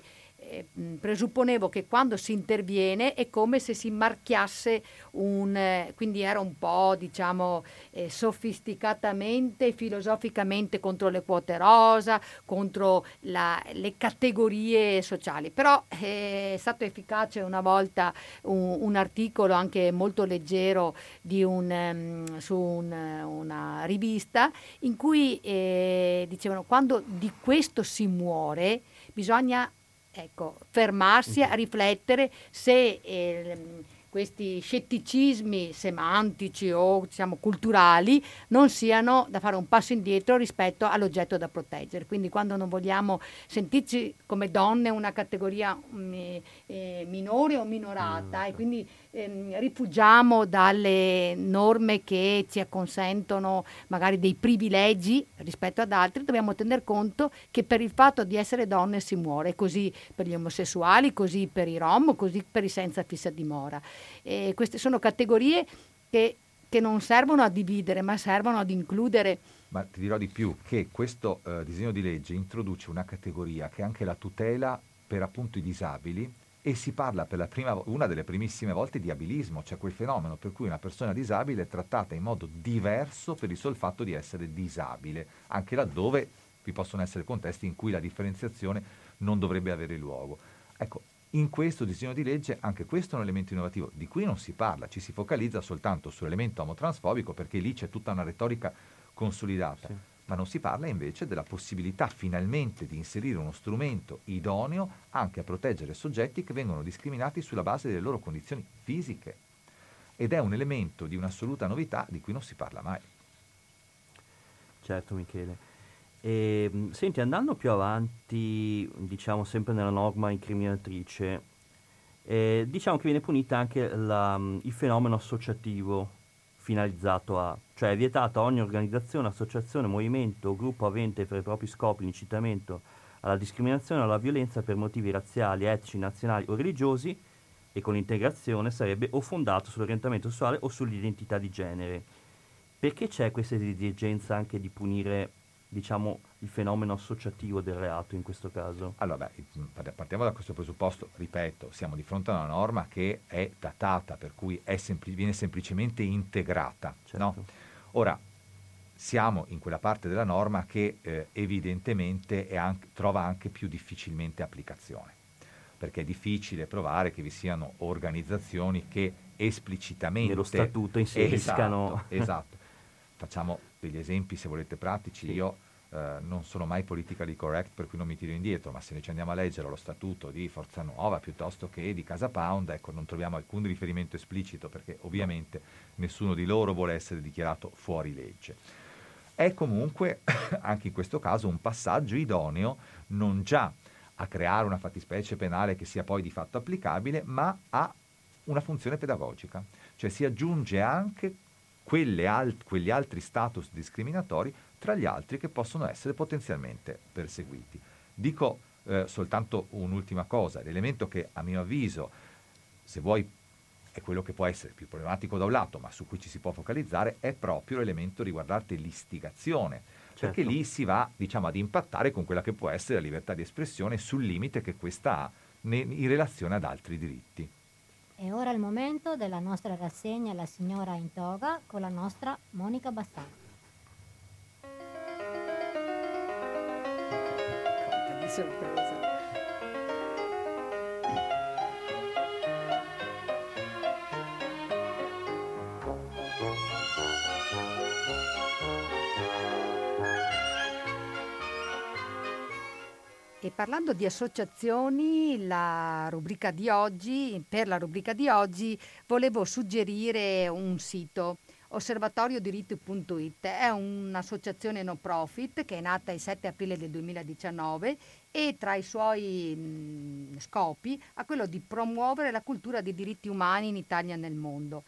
eh, presupponevo che quando si interviene è come se si marchiasse un, eh, quindi era un po' diciamo eh, sofisticatamente, filosoficamente contro le quote rosa, contro la, le categorie sociali, però eh, è stato efficace una volta un, un articolo anche molto leggero un, um, su un, una rivista in cui dicevano quando di questo si muore bisogna ecco, fermarsi a riflettere se eh, questi scetticismi semantici o diciamo, culturali non siano da fare un passo indietro rispetto all'oggetto da proteggere. Quindi quando non vogliamo sentirci come donne una categoria mm, eh, minore o minorata mm. e quindi ehm, rifugiamo dalle norme che ci consentono magari dei privilegi rispetto ad altri, dobbiamo tener conto che per il fatto di essere donne si muore, così per gli omosessuali, così per i rom, così per i senza fissa dimora. E queste sono categorie che, che non servono a dividere, ma servono ad includere ma ti dirò di più che questo eh, disegno di legge introduce una categoria che è anche la tutela per appunto i disabili e si parla per prima, una delle primissime volte di abilismo, cioè quel fenomeno per cui una persona disabile è trattata in modo diverso per il sol fatto di essere disabile, anche laddove vi possono essere contesti in cui la differenziazione non dovrebbe avere luogo. Ecco, In questo disegno di legge anche questo è un elemento innovativo di cui non si parla, ci si focalizza soltanto sull'elemento omotransfobico perché lì c'è tutta una retorica consolidata, sì. Ma non si parla invece della possibilità finalmente di inserire uno strumento idoneo anche a proteggere soggetti che vengono discriminati sulla base delle loro condizioni fisiche. Ed è un elemento di un'assoluta novità di cui non si parla mai. Certo Michele. E, ehm, senti, andando più avanti, diciamo sempre nella norma incriminatrice, eh, diciamo che viene punita anche la, il fenomeno associativo finalizzato a, cioè è vietata ogni organizzazione, associazione, movimento o gruppo avente per i propri scopi l'incitamento alla discriminazione o alla violenza per motivi razziali, etnici, nazionali o religiosi e con l'integrazione sarebbe o fondato sull'orientamento sessuale o sull'identità di genere. Perché c'è questa esigenza anche di punire diciamo, il fenomeno associativo del reato in questo caso? Allora, beh, partiamo da questo presupposto, ripeto, siamo di fronte a una norma che è datata, per cui sempli- viene semplicemente integrata. Certo. No? Ora, siamo in quella parte della norma che eh, evidentemente anche, trova anche più difficilmente applicazione, perché è difficile provare che vi siano organizzazioni che esplicitamente... Nello statuto inseriscano... Esatto, esatto. Facciamo degli esempi se volete pratici. Sì. Io eh, non sono mai politically correct per cui non mi tiro indietro, ma se noi ci andiamo a leggere lo statuto di Forza Nuova piuttosto che di Casa Pound, ecco, non troviamo alcun riferimento esplicito perché ovviamente nessuno di loro vuole essere dichiarato fuori legge. È comunque anche in questo caso un passaggio idoneo non già a creare una fattispecie penale che sia poi di fatto applicabile, ma a una funzione pedagogica, cioè si aggiunge anche alt- quegli altri status discriminatori tra gli altri che possono essere potenzialmente perseguiti. Dico eh, soltanto un'ultima cosa, l'elemento che a mio avviso, se vuoi, è quello che può essere più problematico da un lato, ma su cui ci si può focalizzare, è proprio l'elemento riguardante l'istigazione, certo. perché lì si va diciamo, ad impattare con quella che può essere la libertà di espressione sul limite che questa ha in relazione ad altri diritti. E ora il momento della nostra rassegna La signora in toga con la nostra Monica Bassani. Sorpresa. E parlando di associazioni, la rubrica di oggi, per la rubrica di oggi volevo suggerire un sito osservatoriodiritti.it è un'associazione no profit che è nata il 7 aprile del 2019 e tra i suoi mh, scopi ha quello di promuovere la cultura dei diritti umani in Italia e nel mondo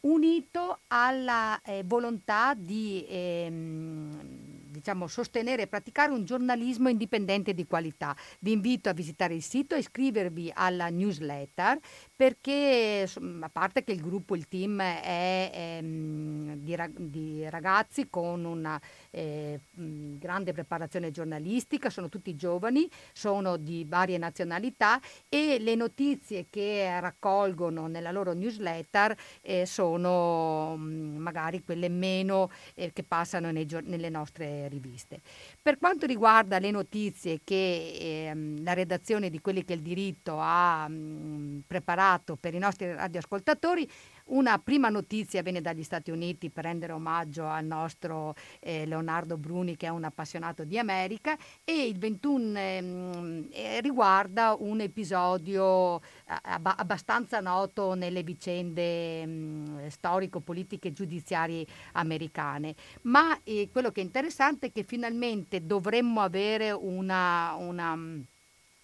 unito alla eh, volontà di ehm, diciamo, sostenere e praticare un giornalismo indipendente di qualità. Vi invito a visitare il sito e iscrivervi alla newsletter perché a parte che il gruppo, il team è ehm, di, di, ragazzi con una eh, grande preparazione giornalistica, sono tutti giovani, sono di varie nazionalità e le notizie che raccolgono nella loro newsletter eh, sono magari quelle meno eh, che passano nei, nelle nostre riviste. Per quanto riguarda le notizie che ehm, la redazione di quelli che il diritto ha mh, preparato, preparato per i nostri radioascoltatori. Una prima notizia viene dagli Stati Uniti per rendere omaggio al nostro eh, Leonardo Bruni che è un appassionato di America e il 21 ehm, eh, riguarda un episodio eh, ab- abbastanza noto nelle vicende mh, storico-politiche e giudiziarie americane. Ma eh, quello che è interessante è che finalmente dovremmo avere una, una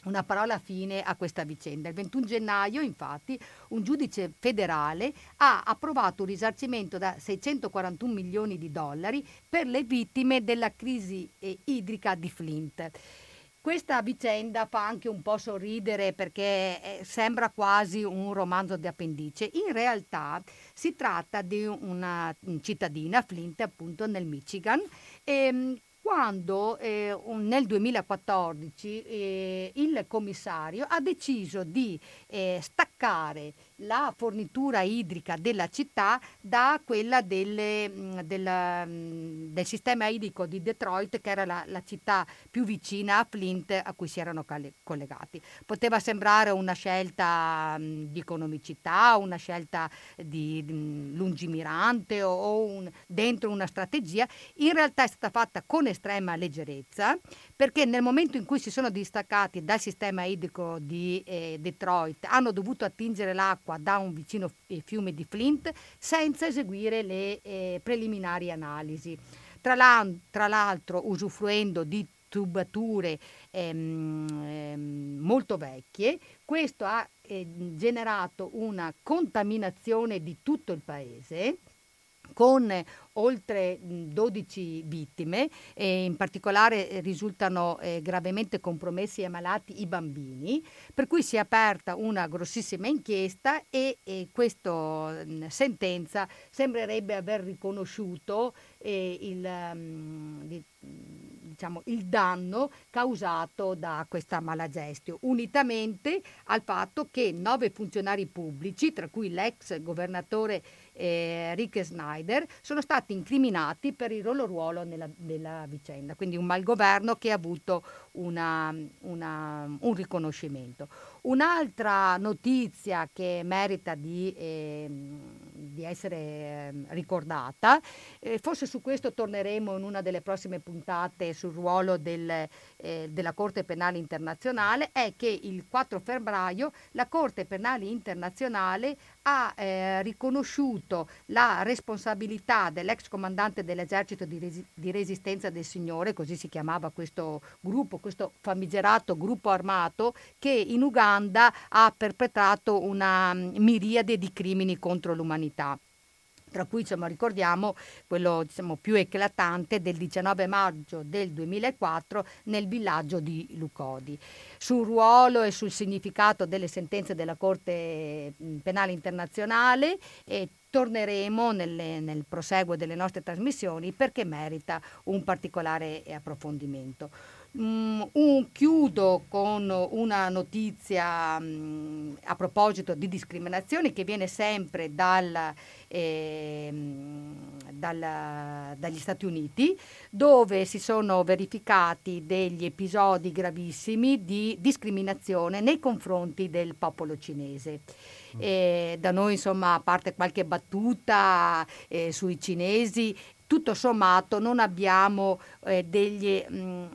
una parola fine a questa vicenda. Il 21 gennaio, infatti, un giudice federale ha approvato un risarcimento da 641 milioni di dollari per le vittime della crisi eh, idrica di Flint. Questa vicenda fa anche un po' sorridere perché eh, sembra quasi un romanzo di appendice. In realtà si tratta di una cittadina, Flint, appunto nel Michigan, ehm, quando eh, nel 2014 eh, il commissario ha deciso di eh, staccare la fornitura idrica della città da quella delle, mm, del, sistema idrico di Detroit, che era la, la, città più vicina a Flint a cui si erano collegati. Poteva sembrare una scelta di economicità, una scelta di, di lungimirante o, o un, dentro una strategia, in realtà è stata fatta con estrema leggerezza perché nel momento in cui si sono distaccati dal sistema idrico di eh, Detroit hanno dovuto attingere l'acqua da un vicino fiume di Flint senza eseguire le eh, preliminari analisi. Tra, l'al- tra, l'altro usufruendo di tubature ehm, ehm, molto vecchie, questo ha eh, generato una contaminazione di tutto il paese con oltre 12 vittime e in particolare eh, risultano eh, gravemente compromessi e ammalati i bambini, per cui si è aperta una grossissima inchiesta e, e questa sentenza sembrerebbe aver riconosciuto eh, il, diciamo, il danno causato da questa malagestio, unitamente al fatto che nove funzionari pubblici, tra cui l'ex governatore eh, Rick Snyder, sono stati incriminati per il loro ruolo nella, nella vicenda, quindi un malgoverno che ha avuto una, una, un riconoscimento. Un'altra notizia che merita di, eh, di essere eh, ricordata, eh, forse su questo torneremo in una delle prossime puntate sul ruolo del, eh, della Corte Penale Internazionale, è che il 4 febbraio la Corte Penale Internazionale ha eh, riconosciuto la responsabilità dell'ex comandante dell'esercito di, resi- di, resistenza del Signore, così si chiamava questo gruppo, questo famigerato gruppo armato, che in Uganda ha perpetrato una mm, miriade di crimini contro l'umanità tra cui diciamo, ricordiamo quello diciamo, più eclatante del 19 maggio del 2004 nel villaggio di Lucodi. Sul ruolo e sul significato delle sentenze della Corte Penale Internazionale e torneremo nelle, nel proseguo delle nostre trasmissioni perché merita un particolare approfondimento. Mm, un, chiudo con una notizia mm, a proposito di discriminazioni che viene sempre dal, eh, dal, dagli Stati Uniti, dove si sono verificati degli episodi gravissimi di discriminazione nei confronti del popolo cinese. Mm. E da noi, insomma, a parte qualche battuta eh, sui cinesi, tutto sommato non abbiamo eh, degli, mh, mm,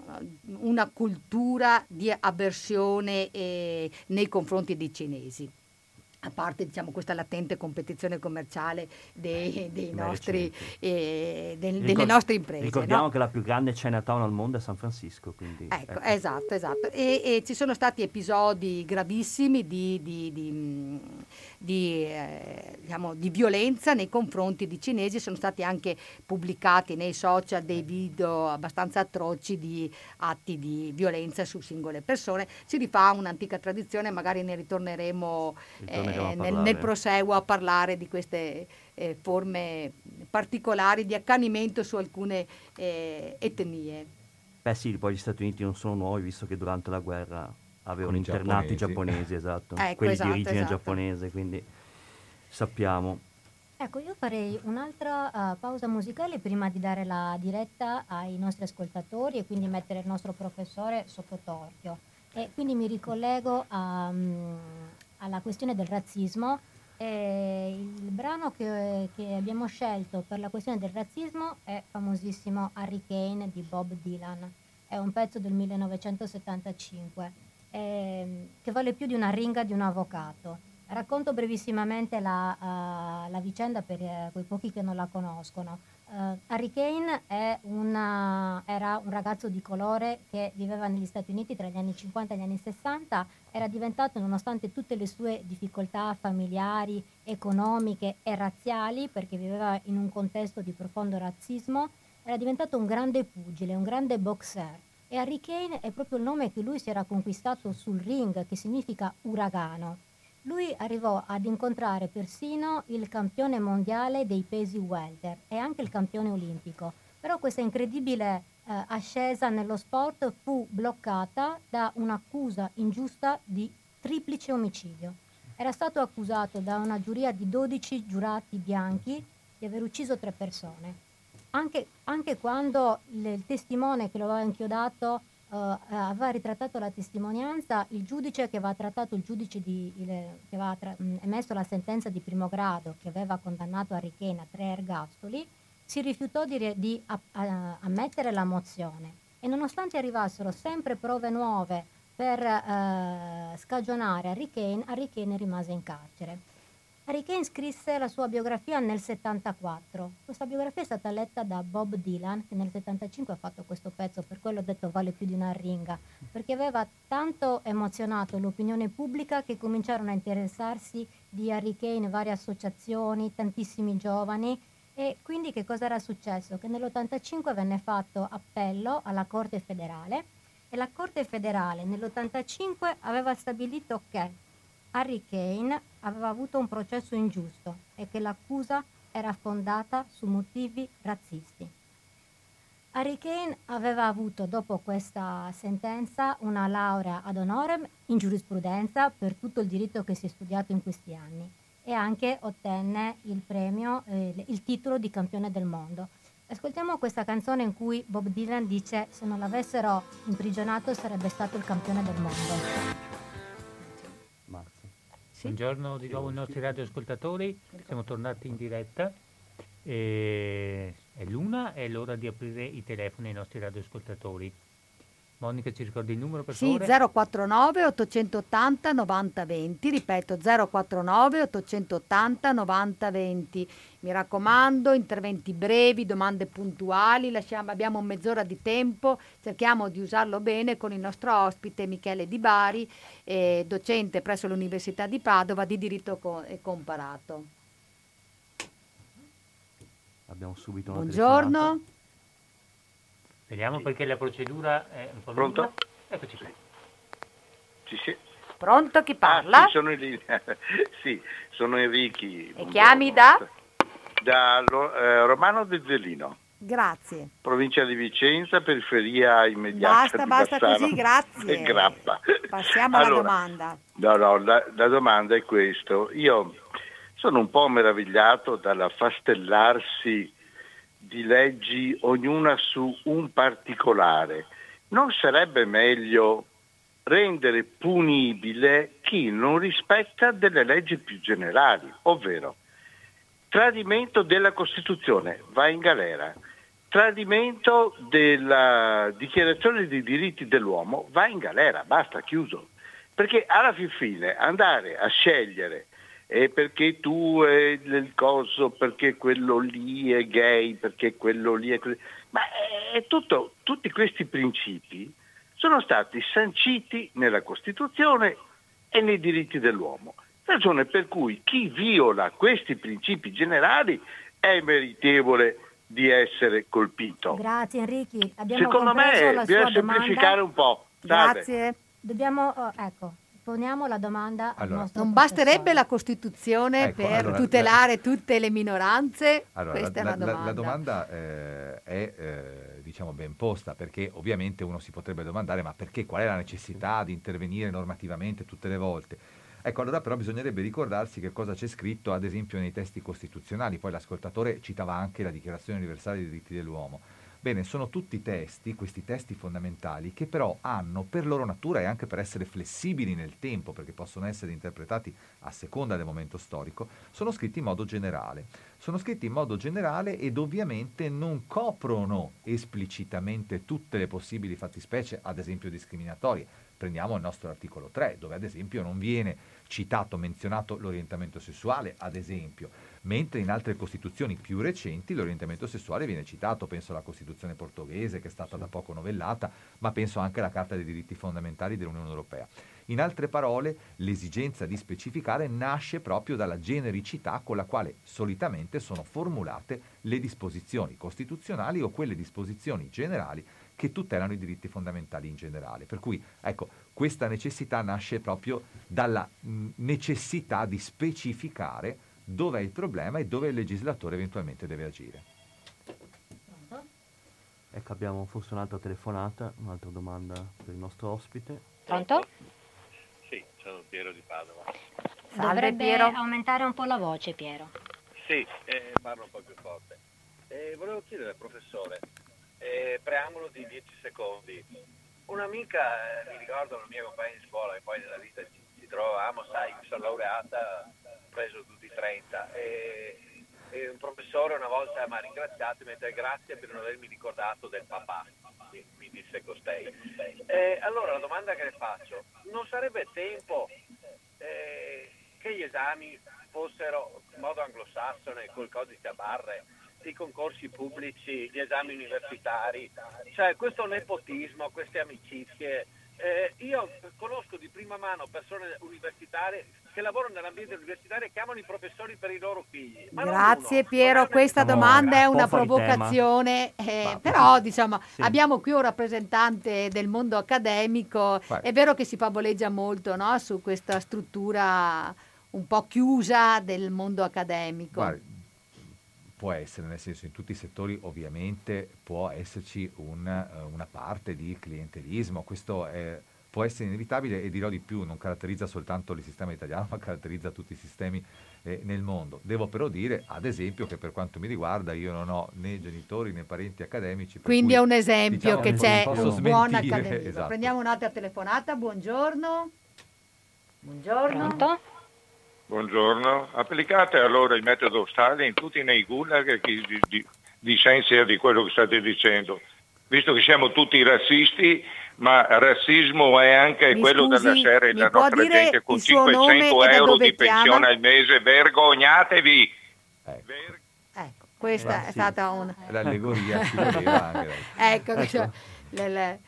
una cultura di avversione eh, nei confronti dei cinesi a parte diciamo, questa latente competizione commerciale dei, dei nostri, certo. eh, del, Ricor- delle nostre imprese. Ricordiamo no? che la più grande Chinatown al mondo è San Francisco. Quindi, ecco, ecco. esatto, esatto. E, e, ci sono stati episodi gravissimi di, di, di, di, eh, diciamo, di violenza nei confronti di cinesi, sono stati anche pubblicati nei social dei video abbastanza atroci di atti di violenza su singole persone. Si rifà un'antica tradizione, magari ne ritorneremo. Eh, nel, nel, proseguo a parlare di queste eh, forme particolari di accanimento su alcune eh, etnie. Beh sì, poi gli Stati Uniti non sono nuovi, visto che durante la guerra avevano internato i giapponesi, esatto, ecco, quelli esatto, di origine esatto. giapponese, quindi sappiamo. Ecco, io farei un'altra uh, pausa musicale prima di dare la diretta ai nostri ascoltatori e quindi mettere il nostro professore sotto torchio. E quindi mi ricollego a, um, alla questione del razzismo. Eh, il brano che, che, abbiamo scelto per la questione del razzismo è famosissimo Hurricane di Bob Dylan. È un pezzo del 1975 eh, che vale più di una ringa di un avvocato. Racconto brevissimamente la, uh, la vicenda per uh, quei pochi che non la conoscono. Uh, Harry Kane una, era un ragazzo di colore che viveva negli Stati Uniti tra gli anni 50 e gli anni 60, era diventato, nonostante tutte le sue difficoltà familiari, economiche e razziali, perché viveva in un contesto di profondo razzismo, era diventato un grande pugile, un grande boxer. E Harry Kane è proprio il nome che lui si era conquistato sul ring, che significa uragano. Lui arrivò ad incontrare persino il campione mondiale dei pesi welter e anche il campione olimpico, però questa incredibile eh, ascesa nello sport fu bloccata da un'accusa ingiusta di triplice omicidio. era stato accusato da una giuria di 12 giurati bianchi di aver ucciso tre persone. Anche, anche quando il, il, testimone che lo aveva inchiodato uh, aveva ritrattato la testimonianza, il giudice che aveva trattato il giudice di, il, che aveva tra, mh, emesso la sentenza di primo grado che aveva condannato a tre ergastoli, si rifiutò di, di a, a, ammettere la mozione e nonostante arrivassero sempre prove nuove per eh, scagionare Harry Kane rimase in carcere. Harry Kane scrisse la sua biografia nel 74. Questa biografia è stata letta da Bob Dylan, che nel 75 ha fatto questo pezzo, per quello ho detto vale più di una ringa, perché aveva tanto emozionato l'opinione pubblica che cominciarono a interessarsi di Harry Kane varie associazioni, tantissimi giovani, e quindi che cosa era successo? Che nell'85 venne fatto appello alla Corte federale e la Corte federale nell'85 aveva stabilito che Harry Kane aveva avuto un processo ingiusto e che l'accusa era fondata su motivi razzisti. Harry Kane aveva avuto dopo questa sentenza una laurea ad honorem in giurisprudenza per tutto il diritto che si è studiato in questi anni e anche ottenne il premio, eh, il titolo di campione del mondo. Ascoltiamo questa canzone in cui Bob Dylan dice se non l'avessero imprigionato sarebbe stato il campione del mondo. Sì. Buongiorno di nuovo ai nostri radioascoltatori, siamo tornati in diretta. E è l'una, è l'ora di aprire i telefoni ai nostri radioascoltatori. Monica ci ricordi il numero per sì, favore? 049 880 90 20, ripeto 049 880 90 20. Mi raccomando, interventi brevi, domande puntuali, lasciamo, abbiamo mezz'ora di tempo, cerchiamo di usarlo bene con il nostro ospite Michele Di Bari, eh, docente presso l'Università di Padova di diritto co- e comparato. Abbiamo subito una Buongiorno. telefonata. Vediamo Sì. perché la procedura è un po' Pronto? lunga. Eccoci qui. Sì, sì. Pronto, chi parla? Ah, sì, sono in linea. sì, sono Enrichi. e buongiorno. chiami da? Da eh, Romano De Zellino, Grazie. provincia di Vicenza, periferia immediata Basta, di basta Bassano così, grazie. e Grappa. Passiamo alla Allora, domanda. No, no, la, la domanda è questo. Io sono un po' meravigliato dall'affastellarsi di leggi, ognuna su un particolare. Non sarebbe meglio rendere punibile chi non rispetta delle leggi più generali, ovvero tradimento della Costituzione, va in galera, tradimento della dichiarazione dei diritti dell'uomo, va in galera, basta, chiuso. Perché alla fin fine andare a scegliere eh, perché tu è il coso, perché quello lì è gay, perché quello lì è così. Ma è tutto, tutti questi principi sono stati sanciti nella Costituzione e nei diritti dell'uomo. Ragione per cui chi viola questi principi generali è meritevole di essere colpito. Grazie abbiamo Secondo me bisogna semplificare un po'. Salve. Grazie. Dobbiamo, oh, ecco, poniamo la domanda al Allora, Non basterebbe la Costituzione Ecco, per allora, tutelare tutte le minoranze? Allora, Questa la, è una la- domanda. la domanda eh, è eh, diciamo ben posta perché ovviamente uno si potrebbe domandare ma perché qual è la necessità di intervenire normativamente tutte le volte? Ecco, allora però bisognerebbe ricordarsi che cosa c'è scritto ad esempio nei testi costituzionali, poi l'ascoltatore citava anche la Dichiarazione universale dei diritti dell'uomo. Bene, sono tutti testi, questi testi fondamentali, che però hanno per loro natura e anche per essere flessibili nel tempo, perché possono essere interpretati a seconda del momento storico, sono scritti in modo generale. Sono scritti in modo generale ed ovviamente non coprono esplicitamente tutte le possibili fattispecie, ad esempio discriminatorie. Prendiamo il nostro articolo 3, dove ad esempio non viene citato, menzionato l'orientamento sessuale, ad esempio, mentre in altre costituzioni più recenti l'orientamento sessuale viene citato, penso alla Costituzione portoghese che è stata da poco novellata, ma penso anche alla Carta dei diritti fondamentali dell'Unione Europea. In altre parole, l'esigenza di specificare nasce proprio dalla genericità con la quale solitamente sono formulate le disposizioni costituzionali o quelle disposizioni generali che tutelano i diritti fondamentali in generale. Per cui, ecco, questa necessità nasce proprio dalla mh, necessità di specificare dove è il problema e dove il legislatore eventualmente deve agire. Ecco, abbiamo forse un'altra telefonata, un'altra domanda per il nostro ospite. Pronto? Sì, sono Piero di Padova. Salve Dovrebbe Piero. aumentare un po' la voce, Piero. Sì, eh, parlo un po' più forte. Eh, volevo chiedere, professore, eh, preambolo di 10 secondi. Un'amica, eh, mi ricordo una mia compagna di scuola, e poi nella vita ci, ci trovavamo, sai, mi sono laureata, preso tutti i 30. E, e un professore una volta mi ha ringraziato e mi ha detto grazie per non avermi ricordato del papà, mi, mi disse costei. Eh, allora la domanda che le faccio, non sarebbe tempo eh, che gli esami fossero in modo anglosassone col codice a barre, i concorsi pubblici, gli esami universitari, cioè questo nepotismo, queste amicizie. Eh, io conosco di prima mano persone universitarie che lavorano nell'ambiente universitario e chiamano i professori per i loro figli. Ma Grazie uno, Piero, questa domanda è una provocazione, eh, però diciamo Sì. abbiamo qui un rappresentante del mondo accademico, Guarda. è vero che si favoleggia molto no, su questa struttura un po' chiusa del mondo accademico. Guardi, può essere, nel senso in tutti i settori ovviamente può esserci un, eh, una parte di clientelismo, questo è- può essere inevitabile e dirò di più, non caratterizza soltanto il sistema italiano, ma caratterizza tutti i sistemi eh, nel mondo. Devo però dire, ad esempio, che per quanto mi riguarda io non ho né genitori né parenti accademici. per Quindi cui, è un esempio diciamo, che c'è posso un buon smentire, accademico. esatto. Prendiamo un'altra telefonata, buongiorno. Buongiorno. Pronto? Buongiorno. Applicate allora il metodo Stalin tutti nei gulag chi di, di, dissenzia di quello che state dicendo. Visto che siamo tutti razzisti, ma razzismo è anche Mi quello scusi, della serie la nostra gente con il suo nome 500 e da euro di pensione chiama? al mese. Vergognatevi! Ecco, Ver- Ecco, questa Eh, è sì. stata una... l'allegoria ci voleva anche. Ecco, Ecco. cioè, le- le-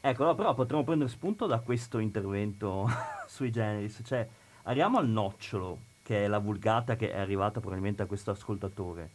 Ecco, no, però potremmo prendere spunto da questo intervento sui generis, cioè arriviamo al nocciolo, che è la vulgata che è arrivata probabilmente a questo ascoltatore.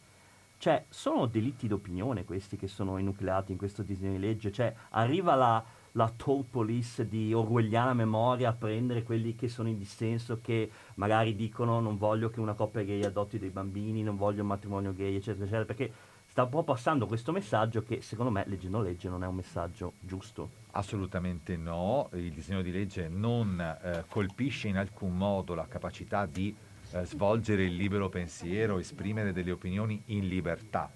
Cioè, sono delitti d'opinione questi che sono enucleati in questo disegno di legge, cioè arriva la, la toll police di orwelliana memoria a prendere quelli che sono in dissenso, che magari dicono non voglio che una coppia gay adotti dei bambini, non voglio un matrimonio gay, eccetera, eccetera, perché sta un po' passando questo messaggio che secondo me, leggendo legge, non è un messaggio giusto. Assolutamente no, il disegno di legge non eh, colpisce in alcun modo la capacità di eh, svolgere il libero pensiero, esprimere delle opinioni in libertà.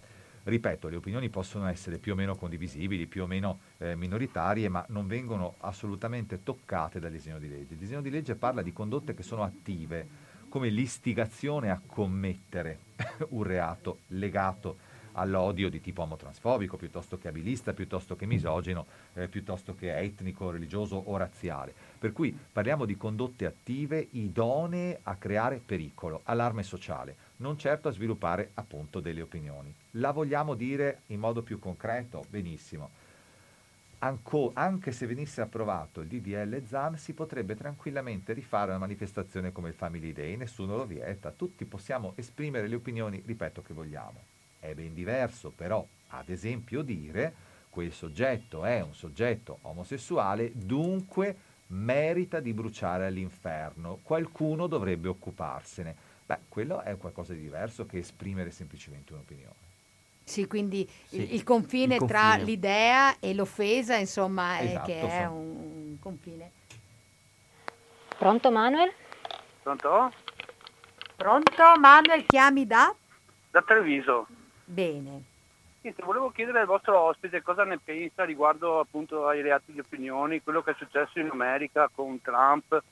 Ripeto, le opinioni possono essere più o meno condivisibili, più o meno eh, minoritarie, ma non vengono assolutamente toccate dal disegno di legge. Il disegno di legge parla di condotte che sono attive, come l'istigazione a commettere un reato legato all'odio di tipo omotransfobico, piuttosto che abilista, piuttosto che misogino, eh, piuttosto che etnico, religioso o razziale. Per cui parliamo di condotte attive idonee a creare pericolo, allarme sociale, non certo a sviluppare appunto delle opinioni. La vogliamo dire in modo più concreto? Benissimo. Anco- anche se venisse approvato il DDL ZAN si potrebbe tranquillamente rifare una manifestazione come il Family Day, nessuno lo vieta, tutti possiamo esprimere le opinioni, ripeto, che vogliamo. È ben diverso però, ad esempio, dire quel soggetto è un soggetto omosessuale, dunque merita di bruciare all'inferno, qualcuno dovrebbe occuparsene. Beh, quello è qualcosa di diverso che esprimere semplicemente un'opinione. Sì, quindi Sì, il, il confine il tra confine. l'idea e l'offesa, insomma, è Esatto, che è sono- un confine. Pronto Manuel? Pronto? Pronto? Manuel, chiami da? Da Treviso. Bene. Niente, volevo chiedere al vostro ospite cosa ne pensa riguardo appunto ai reati di opinioni, quello che è successo in America con Trump,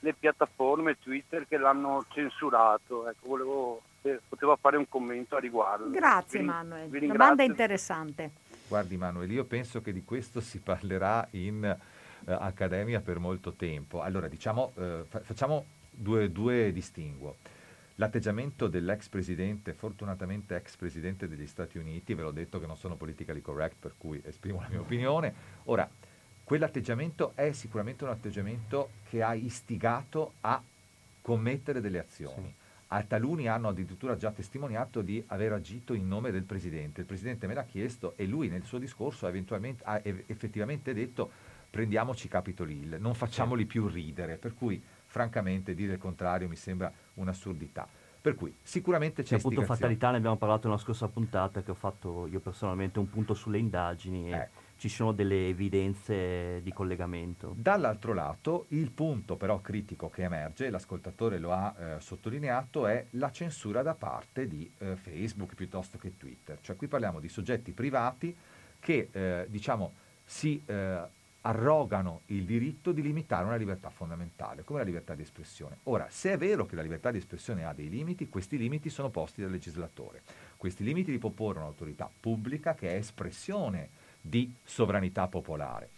le piattaforme Twitter che l'hanno censurato. Ecco, volevo se poteva fare un commento a riguardo. Grazie Vi- Manuel. vi Domanda interessante. Guardi Manuel, io penso che di questo si parlerà in eh, accademia per molto tempo. Allora, diciamo, eh, fa- facciamo due, due distinguo. L'atteggiamento dell'ex presidente, fortunatamente ex presidente degli Stati Uniti, ve l'ho detto che non sono politically correct, per cui esprimo la mia opinione. Ora, quell'atteggiamento è sicuramente un atteggiamento che ha istigato a commettere delle azioni. A taluni hanno addirittura già testimoniato di aver agito in nome del Presidente. Il Presidente me l'ha chiesto e lui nel suo discorso ha, ha effettivamente detto prendiamoci Capitol Hill, non facciamoli più ridere, per cui francamente dire il contrario mi sembra un'assurdità. Per cui sicuramente c'è appunto fatalità, ne abbiamo parlato nella scorsa puntata che ho fatto io personalmente un punto sulle indagini e Ecco. Ci sono delle evidenze di collegamento. Dall'altro lato, il punto però critico che emerge, l'ascoltatore lo ha eh, sottolineato, è la censura da parte di eh, Facebook piuttosto che Twitter. Cioè qui parliamo di soggetti privati che eh, diciamo si eh, arrogano il diritto di limitare una libertà fondamentale, come la libertà di espressione. Ora, se è vero che la libertà di espressione ha dei limiti, questi limiti sono posti dal legislatore. Questi limiti li può porre un'autorità pubblica che è espressione di sovranità popolare.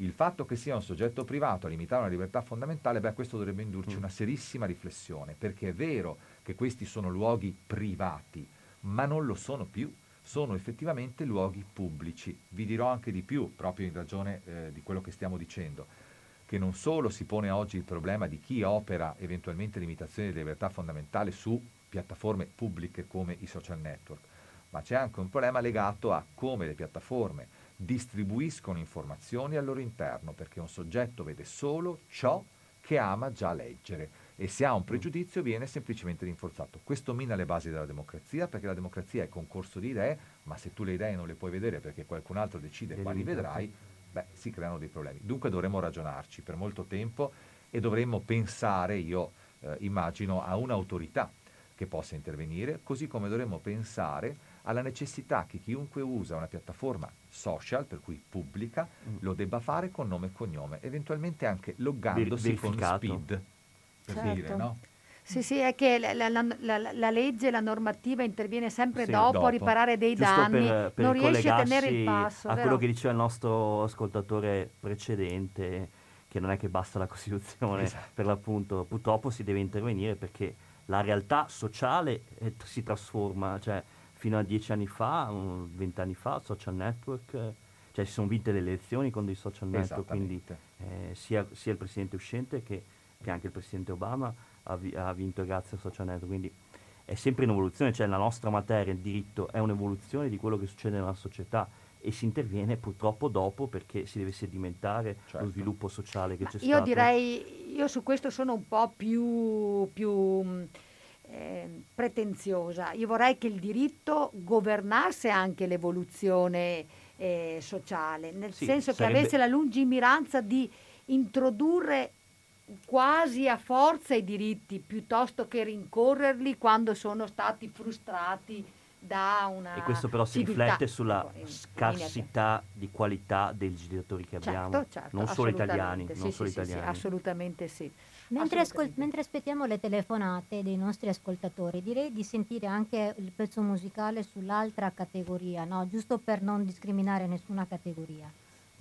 Il fatto che sia un soggetto privato a limitare una libertà fondamentale, beh, questo dovrebbe indurci mm. una serissima riflessione, perché è vero che questi sono luoghi privati, ma non lo sono più, sono effettivamente luoghi pubblici. Vi dirò anche di più, proprio in ragione eh, di quello che stiamo dicendo, che non solo si pone oggi il problema di chi opera eventualmente limitazioni di libertà fondamentale su piattaforme pubbliche come i social network, ma c'è anche un problema legato a come le piattaforme distribuiscono informazioni al loro interno, perché un soggetto vede solo ciò che ama già leggere e se ha un pregiudizio viene semplicemente rinforzato. Questo mina le basi della democrazia, perché la democrazia è concorso di idee, ma se tu le idee non le puoi vedere perché qualcun altro decide quali vedrai, beh, si creano dei problemi. Dunque dovremmo ragionarci per molto tempo e dovremmo pensare, io eh, immagino, a un'autorità che possa intervenire, così come dovremmo pensare alla necessità che chiunque usa una piattaforma social, per cui pubblica, mm. lo debba fare con nome e cognome, eventualmente anche loggandosi con speed, per certo. dire, no? Sì, sì, è che la, la, la, la, legge, la normativa interviene sempre sì, dopo, dopo, a riparare dei Giusto danni, per, per non riesce a tenere il passo. A vero? quello che diceva il nostro ascoltatore precedente, che non è che basta la Costituzione, esatto. per l'appunto, purtroppo si deve intervenire perché la realtà sociale eh, si trasforma, cioè fino a dieci anni fa, vent'anni fa, social network, cioè si sono vinte le elezioni con dei social network, quindi eh, sia, sia, il presidente uscente che, che, anche il presidente Obama ha, vi, ha, vinto grazie ai social network, quindi è sempre in evoluzione, cioè la nostra materia, il diritto, è un'evoluzione di quello che succede nella società e si interviene purtroppo dopo perché si deve sedimentare certo. lo sviluppo sociale che Ma c'è io stato. Io direi, io su questo sono un po' più, più eh, pretenziosa. Io vorrei che il diritto governasse anche l'evoluzione eh, sociale, nel sì, senso sarebbe... che avesse la lungimiranza di introdurre quasi a forza i diritti piuttosto che rincorrerli quando sono stati frustrati da una e questo però si civiltà. riflette sulla ecco, scarsità di qualità dei legislatori che certo, abbiamo certo, non solo italiani, sì, non sì, solo italiani. Sì, assolutamente sì Mentre, ascol- mentre, aspettiamo le telefonate dei nostri ascoltatori, direi di sentire anche il pezzo musicale sull'altra categoria, no? giusto per non discriminare nessuna categoria.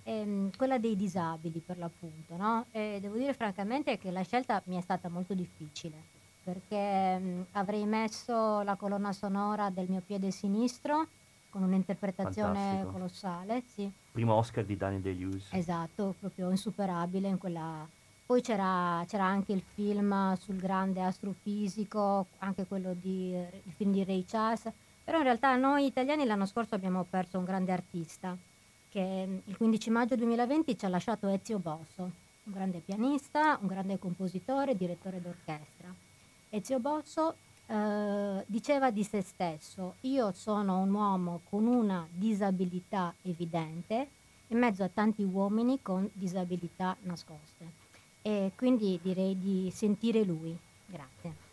Ehm, quella dei disabili per l'appunto. No? devo dire francamente che la scelta mi è stata molto difficile perché mh, avrei messo la colonna sonora del mio piede sinistro con un'interpretazione Fantastico. colossale. Sì. Primo Oscar di Danny Day-Lewis. Esatto, proprio insuperabile in quella poi c'era, c'era anche il film sul grande astrofisico, anche quello di, il film di Ray Charles, però in realtà noi italiani l'anno scorso abbiamo perso un grande artista che il 15 maggio 2020 ci ha lasciato Ezio Bosso, un grande pianista, un grande compositore, direttore d'orchestra. Ezio Bosso eh, diceva di se stesso, io sono un uomo con una disabilità evidente in mezzo a tanti uomini con disabilità nascoste e quindi direi di sentire lui. Grazie.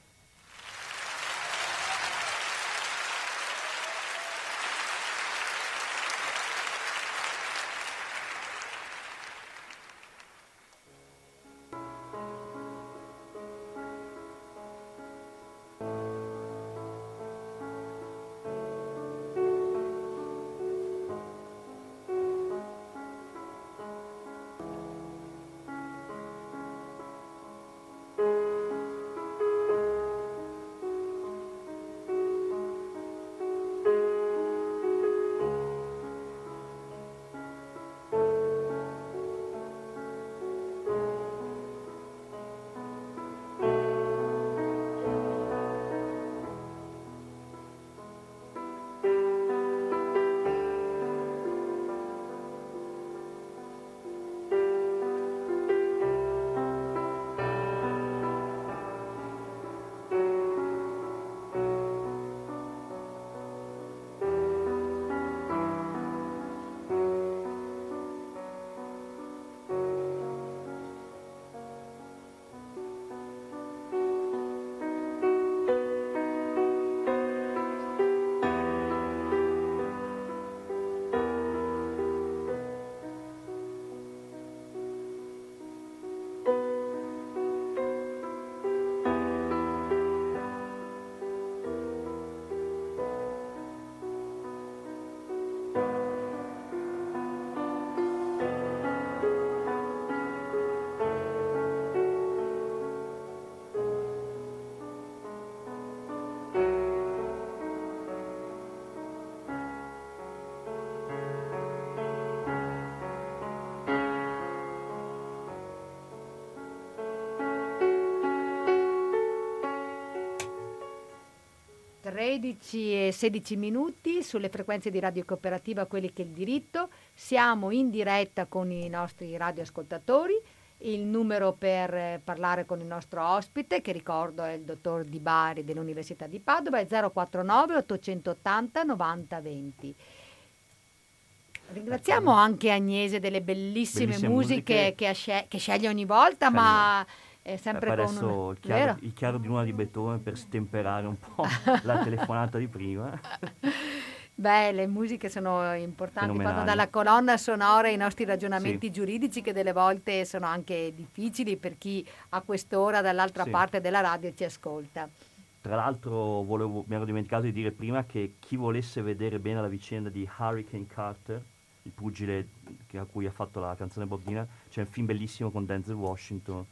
13 e 16 minuti sulle frequenze di Radio Cooperativa Quelli che il diritto. Siamo in diretta con i nostri radioascoltatori. Il numero per eh, parlare con il nostro ospite, che ricordo è il dottor Di Bari dell'Università di Padova, è 049 880 90 20. Ringraziamo anche Agnese delle bellissime, Bellissime musiche, musiche. Che, ha scel- che sceglie ogni volta, Sceglie. ma è sempre Eh, con adesso un... il chiaro, il chiaro di luna di Beethoven per stemperare un po' la telefonata di prima. Beh, le musiche sono importanti, Fenomenali. dalla colonna sonora i nostri ragionamenti Sì. giuridici che delle volte sono anche difficili per chi a quest'ora dall'altra Sì. parte della radio ci ascolta. Tra l'altro volevo- mi ero dimenticato di dire prima che chi volesse vedere bene la vicenda di Hurricane Carter, il pugile a cui ha fatto la canzone Bob Dylan, c'è un film bellissimo con Denzel Washington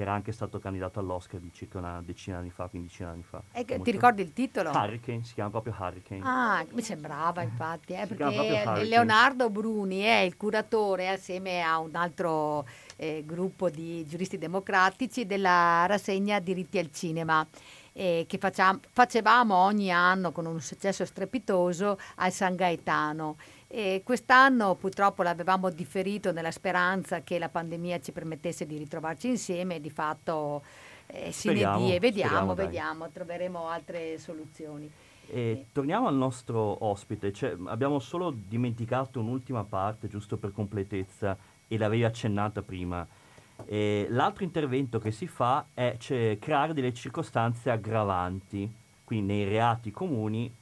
che era anche stato candidato all'Oscar di circa una decina di anni fa, quindicina di anni fa. E ti ricordi il titolo? Hurricane, si chiama proprio Hurricane. Ah, mi sembrava infatti, eh, perché Hurricane. Leonardo Bruni è il curatore assieme a un altro eh, gruppo di giuristi democratici della rassegna Diritti al Cinema. eh, che facciam- facevamo ogni anno con un successo strepitoso al San Gaetano. E quest'anno purtroppo l'avevamo differito nella speranza che la pandemia ci permettesse di ritrovarci insieme e di fatto eh, sine Speriamo, die, vediamo, speriamo, vediamo, troveremo altre soluzioni. E torniamo al nostro ospite, cioè, abbiamo solo dimenticato un'ultima parte, giusto per completezza, e l'avevi accennata prima. E l'altro intervento che si fa è cioè, creare delle circostanze aggravanti, quindi nei reati comuni,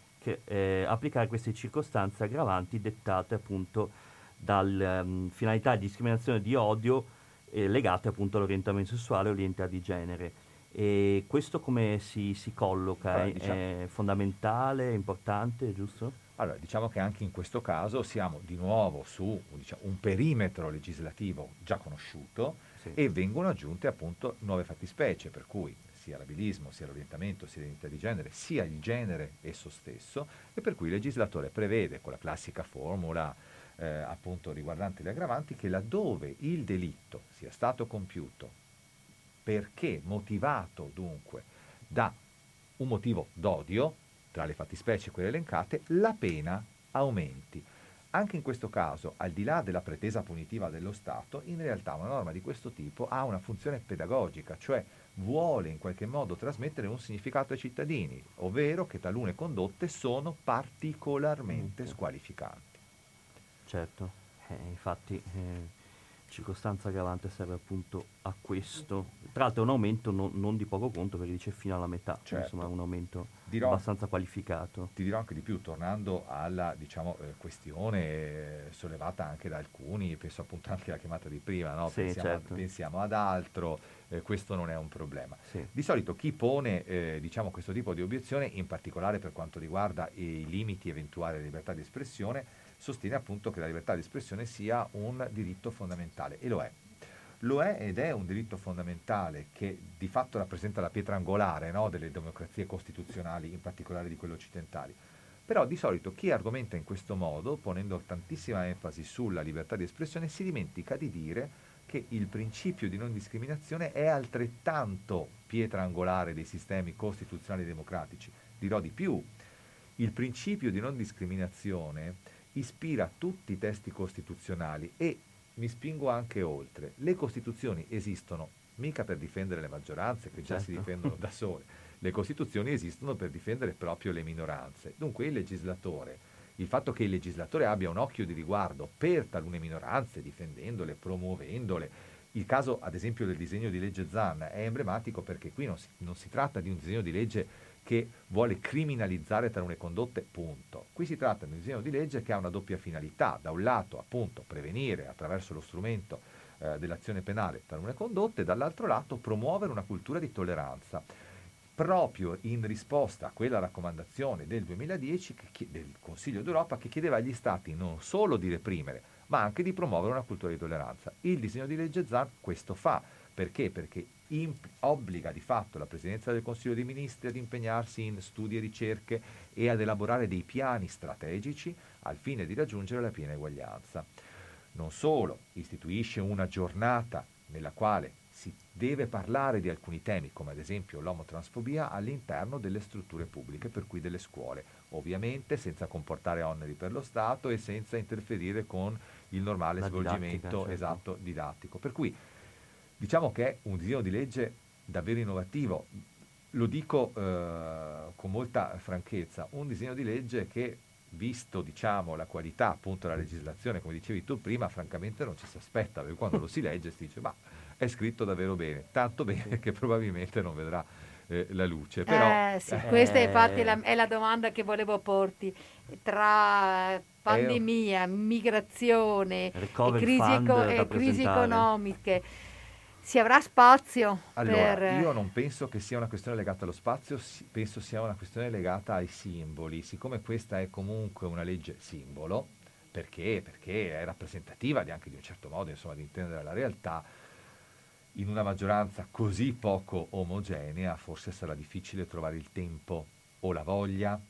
eh, applicare queste circostanze aggravanti dettate appunto dalle finalità di discriminazione di odio eh, legate appunto all'orientamento sessuale o all'identità di genere. E questo come si, si colloca? Allora, È- diciamo- È fondamentale, è importante, giusto? Allora, diciamo che anche in questo caso siamo di nuovo su diciamo, un perimetro legislativo già conosciuto Sì. e vengono aggiunte appunto nuove fattispecie, per cui sia l'abilismo, sia l'orientamento, sia l'identità di genere, sia il genere esso stesso, e per cui il legislatore prevede con la classica formula eh, appunto riguardante le aggravanti che laddove il delitto sia stato compiuto perché motivato dunque da un motivo d'odio, tra le fattispecie quelle elencate, la pena aumenti. Anche in questo caso, al di là della pretesa punitiva dello Stato, in realtà una norma di questo tipo ha una funzione pedagogica, cioè vuole in qualche modo trasmettere un significato ai cittadini, ovvero che talune condotte sono particolarmente Mm. squalificanti. Certo, eh, infatti eh, circostanza aggravante serve appunto a questo. Tra l'altro è un aumento non, non di poco conto perché dice fino alla metà, Certo. insomma un aumento Dirò- abbastanza qualificato. Ti dirò anche di più, tornando alla diciamo, eh, questione eh, sollevata anche da alcuni, penso appunto anche alla chiamata di prima, no? Sì, pensiamo, certo. pensiamo ad altro, eh, questo non è un problema. Sì. Di solito chi pone eh, diciamo, questo tipo di obiezione, in particolare per quanto riguarda i limiti eventuali della libertà di espressione, sostiene appunto che la libertà di espressione sia un diritto fondamentale e lo è. Lo è ed è un diritto fondamentale che di fatto rappresenta la pietra angolare no, delle democrazie costituzionali, in particolare di quelle occidentali. Però di solito chi argomenta in questo modo, ponendo tantissima enfasi sulla libertà di espressione, si dimentica di dire che il principio di non discriminazione è altrettanto pietra angolare dei sistemi costituzionali democratici. Dirò di più, il principio di non discriminazione ispira tutti i testi costituzionali e mi spingo anche oltre. Le Costituzioni esistono mica per difendere le maggioranze che già si Certo. difendono da sole, le Costituzioni esistono per difendere proprio le minoranze. Dunque il legislatore, il fatto che il legislatore abbia un occhio di riguardo per talune minoranze, difendendole, promuovendole, il caso ad esempio del disegno di legge Zan è emblematico perché qui non si, non si tratta di un disegno di legge che vuole criminalizzare talune condotte, punto. Qui si tratta di un disegno di legge che ha una doppia finalità, da un lato appunto prevenire attraverso lo strumento eh, dell'azione penale talune condotte, dall'altro lato promuovere una cultura di tolleranza, proprio in risposta a quella raccomandazione del 2010 che del Consiglio d'Europa che chiedeva agli Stati non solo di reprimere, ma anche di promuovere una cultura di tolleranza. Il disegno di legge Zan questo fa. Perché? Perché imp- obbliga di fatto la Presidenza del Consiglio dei Ministri ad impegnarsi in studi e ricerche e ad elaborare dei piani strategici al fine di raggiungere la piena eguaglianza. Non solo, istituisce una giornata nella quale si deve parlare di alcuni temi, come ad esempio l'omotransfobia, all'interno delle strutture pubbliche, per cui delle scuole, ovviamente senza comportare oneri per lo Stato e senza interferire con il normale La svolgimento didattica, certo. esatto, didattico. Per cui diciamo che è un disegno di legge davvero innovativo. Lo dico eh, con molta franchezza, un disegno di legge che visto diciamo, la qualità appunto della legislazione, come dicevi tu prima, francamente non ci si aspetta, perché quando lo si legge si dice ma è scritto davvero bene, tanto bene che probabilmente non vedrà eh, la luce. Però, Eh, sì, eh, questa infatti è Eh. la, è la domanda che volevo porti. Tra pandemia, migrazione crisi, eco- e crisi economiche, si avrà spazio Allora, per... io non penso che sia una questione legata allo spazio, si- penso sia una questione legata ai simboli. Siccome questa è comunque una legge simbolo, perché? Perché è rappresentativa di anche di un certo modo, insomma, di intendere la realtà, in una maggioranza così poco omogenea forse sarà difficile trovare il tempo o la voglia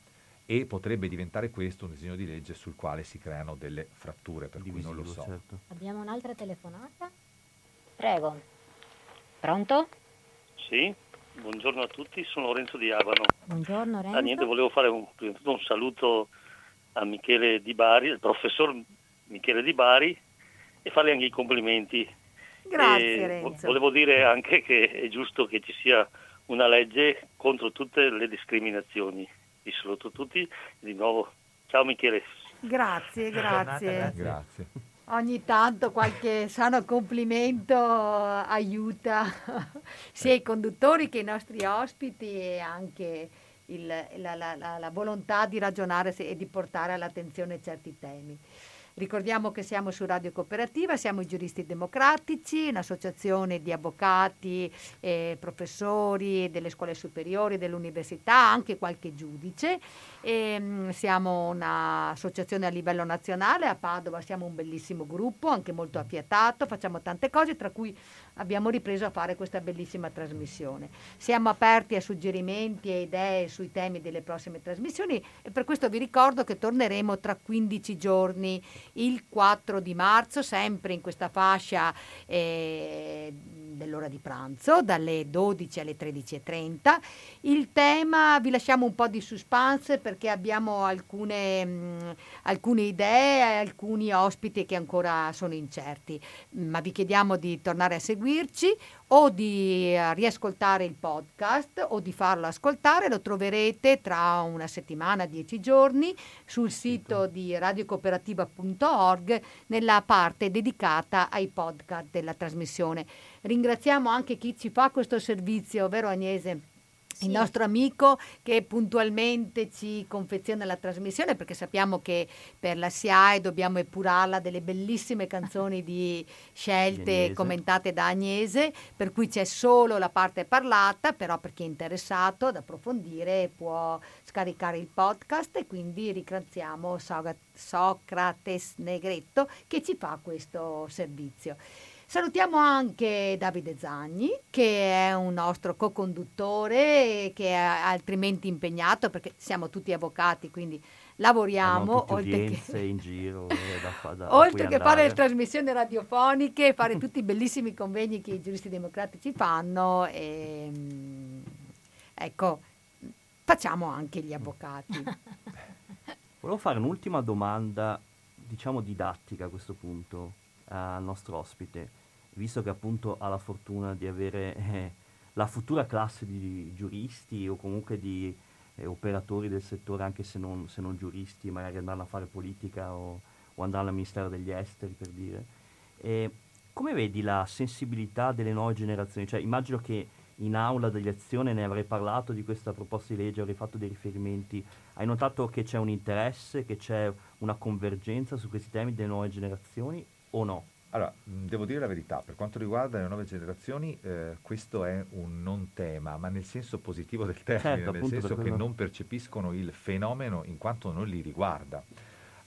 e potrebbe diventare questo un disegno di legge sul quale si creano delle fratture, per cui non lo divisivo, so. certo. Abbiamo un'altra telefonata? Prego. Pronto? Sì, buongiorno a tutti, sono Lorenzo di Avano. Buongiorno Renzo. Ah, niente, volevo fare un, prima di tutto un saluto a Michele Di Bari, il professor Michele Di Bari, e farle anche i complimenti. Grazie E Renzo. Volevo dire anche che è giusto che ci sia una legge contro tutte le discriminazioni. Vi saluto tutti e di nuovo ciao Michele. Grazie, grazie. Grazie. Ogni tanto qualche sano complimento aiuta sia i conduttori che i nostri ospiti e anche il- la, la- la- la volontà di ragionare e di portare all'attenzione certi temi. Ricordiamo che siamo su Radio Cooperativa, siamo i giuristi democratici, un'associazione di avvocati, eh, professori delle scuole superiori, dell'università, anche qualche giudice. E, mm, siamo un'associazione a livello nazionale, a Padova siamo un bellissimo gruppo, anche molto affiatato, facciamo tante cose, tra cui abbiamo ripreso a fare questa bellissima trasmissione. Siamo aperti a suggerimenti e idee sui temi delle prossime trasmissioni e per questo vi ricordo che torneremo tra 15 giorni, il 4 di marzo, sempre in questa fascia eh, dell'ora di pranzo, dalle 12 alle 13.30. Il tema vi lasciamo un po' di suspense perché abbiamo alcune, mh, alcune idee e alcuni ospiti che ancora sono incerti, ma vi chiediamo di tornare a seguirci o di eh, riascoltare il podcast o di farlo ascoltare, lo troverete tra una settimana, dieci giorni, sul sito di radiocooperativa.org nella parte dedicata ai podcast della trasmissione. Ringraziamo anche chi ci fa questo servizio, vero Agnese? Il nostro amico che puntualmente ci confeziona la trasmissione perché sappiamo che per la SIAE dobbiamo epurarla delle bellissime canzoni di scelte Agnese. commentate da Agnese, per cui c'è solo la parte parlata, però per chi è interessato ad approfondire può scaricare il podcast e quindi ringraziamo Socrates Negretto che ci fa questo servizio. Salutiamo anche Davide Zagni, che è un nostro co-conduttore, che è altrimenti impegnato perché siamo tutti avvocati, quindi lavoriamo. Oltre che- in giro eh, da, da- Oltre che fare le andare. trasmissioni radiofoniche, fare tutti i bellissimi convegni che i giuristi democratici fanno, e, mm, ecco, facciamo anche gli avvocati. Volevo fare un'ultima domanda, diciamo didattica a questo punto, al nostro ospite, visto che appunto ha la fortuna di avere eh, la futura classe di giuristi o comunque di eh, operatori del settore, anche se non, se non giuristi, magari andranno a fare politica o, o andranno al Ministero degli Esteri, per dire. E come vedi la sensibilità delle nuove generazioni? Cioè, immagino che in aula di lezione ne avrei parlato di questa proposta di legge, avrei fatto dei riferimenti. Hai notato che c'è un interesse, che c'è una convergenza su questi temi delle nuove generazioni o no? Allora, devo dire la verità, per quanto riguarda le nuove generazioni, eh, questo è un non tema, ma nel senso positivo del termine, Certo, nel senso che non percepiscono il fenomeno in quanto non li riguarda.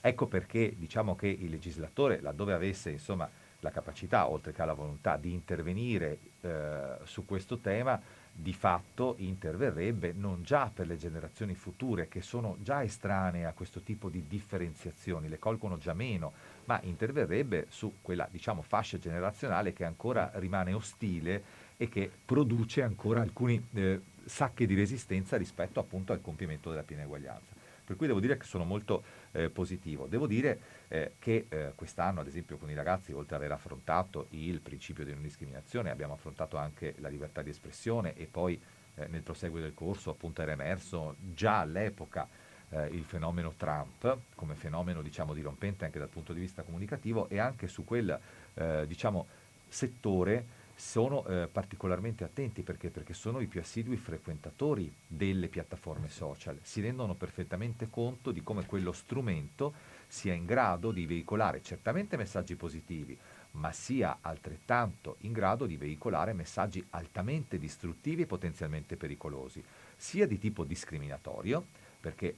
Ecco perché diciamo che il legislatore, laddove avesse insomma, la capacità, oltre che la volontà, di intervenire eh, su questo tema, di fatto interverrebbe non già per le generazioni future che sono già estranee a questo tipo di differenziazioni, le colgono già meno, ma interverrebbe su quella diciamo, fascia generazionale che ancora rimane ostile e che produce ancora alcuni eh, sacche di resistenza rispetto appunto al compimento della piena eguaglianza. Per cui devo dire che sono molto eh, positivo. Devo dire eh, che eh, quest'anno, ad esempio, con i ragazzi, oltre ad aver affrontato il principio di non discriminazione, abbiamo affrontato anche la libertà di espressione e poi eh, nel proseguo del corso appunto era emerso già all'epoca eh, il fenomeno Trump come fenomeno diciamo dirompente anche dal punto di vista comunicativo e anche su quel eh, diciamo settore sono eh, particolarmente attenti perché? perché sono i più assidui frequentatori delle piattaforme social, si rendono perfettamente conto di come quello strumento sia in grado di veicolare certamente messaggi positivi, ma sia altrettanto in grado di veicolare messaggi altamente distruttivi e potenzialmente pericolosi, sia di tipo discriminatorio, perché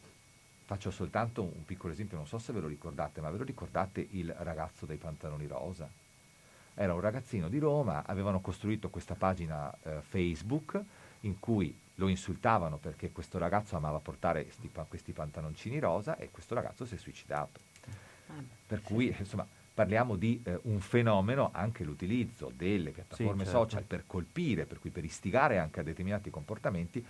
faccio soltanto un piccolo esempio, non so se ve lo ricordate, ma ve lo ricordate il ragazzo dei pantaloni rosa? era un ragazzino di Roma, avevano costruito questa pagina eh, Facebook in cui lo insultavano perché questo ragazzo amava portare sti, questi pantaloncini rosa e questo ragazzo si è suicidato. Ah, per cui insomma parliamo di eh, un fenomeno, anche l'utilizzo delle piattaforme sì, certo. social per colpire, per cui per istigare anche a determinati comportamenti,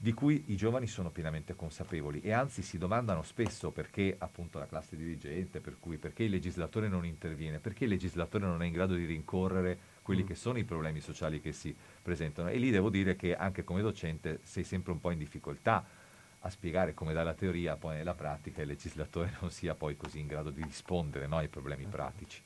di cui i giovani sono pienamente consapevoli e anzi si domandano spesso perché appunto la classe dirigente, per cui perché il legislatore non interviene, perché il legislatore non è in grado di rincorrere quelli mm. che sono i problemi sociali che si presentano. E lì devo dire che anche come docente sei sempre un po' in difficoltà a spiegare come dalla teoria poi nella pratica il legislatore non sia poi così in grado di rispondere no, ai problemi pratici.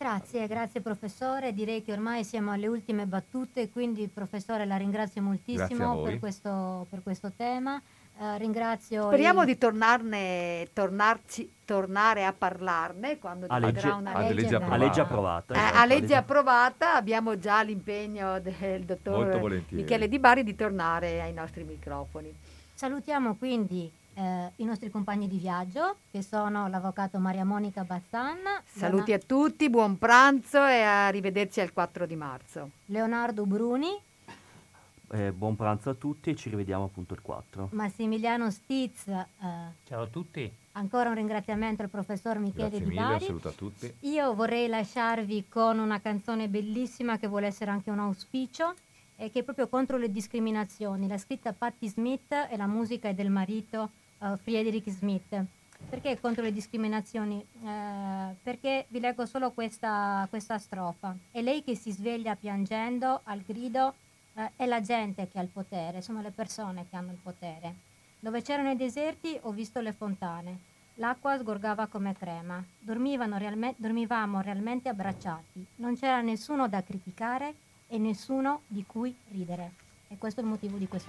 Grazie, grazie professore. Direi che ormai siamo alle ultime battute, quindi professore la ringrazio moltissimo per questo, per questo, tema. Uh, ringrazio Speriamo il... di tornarne, tornarci, tornare a parlarne quando a legge, una legge, legge approvata. A legge approvata, eh, esatto, a legge approvata abbiamo già l'impegno del dottor Michele Di Bari di tornare ai nostri microfoni. Salutiamo quindi eh, i nostri compagni di viaggio, che sono l'avvocato Maria Monica Bazzan. Saluti Leona- a tutti, buon pranzo e arrivederci al 4 di marzo. Leonardo Bruni. Eh, buon pranzo a tutti e ci rivediamo appunto il 4. Massimiliano Stiz. Eh, Ciao a tutti. Ancora un ringraziamento al professor Michele Grazie Di Bari. saluto a tutti. Io vorrei lasciarvi con una canzone bellissima che vuole essere anche un auspicio e che è proprio contro le discriminazioni. L'ha scritta Patti Smith e la musica è del marito uh, Friedrich Smith. Perché contro le discriminazioni? Eh, perché vi leggo solo questa, questa, strofa. È lei che si sveglia piangendo al grido, eh, è la gente che ha il potere, sono le persone che hanno il potere. Dove c'erano i deserti ho visto le fontane, l'acqua sgorgava come crema, realme- dormivamo realmente abbracciati, non c'era nessuno da criticare e nessuno di cui ridere. E questo è il motivo di questa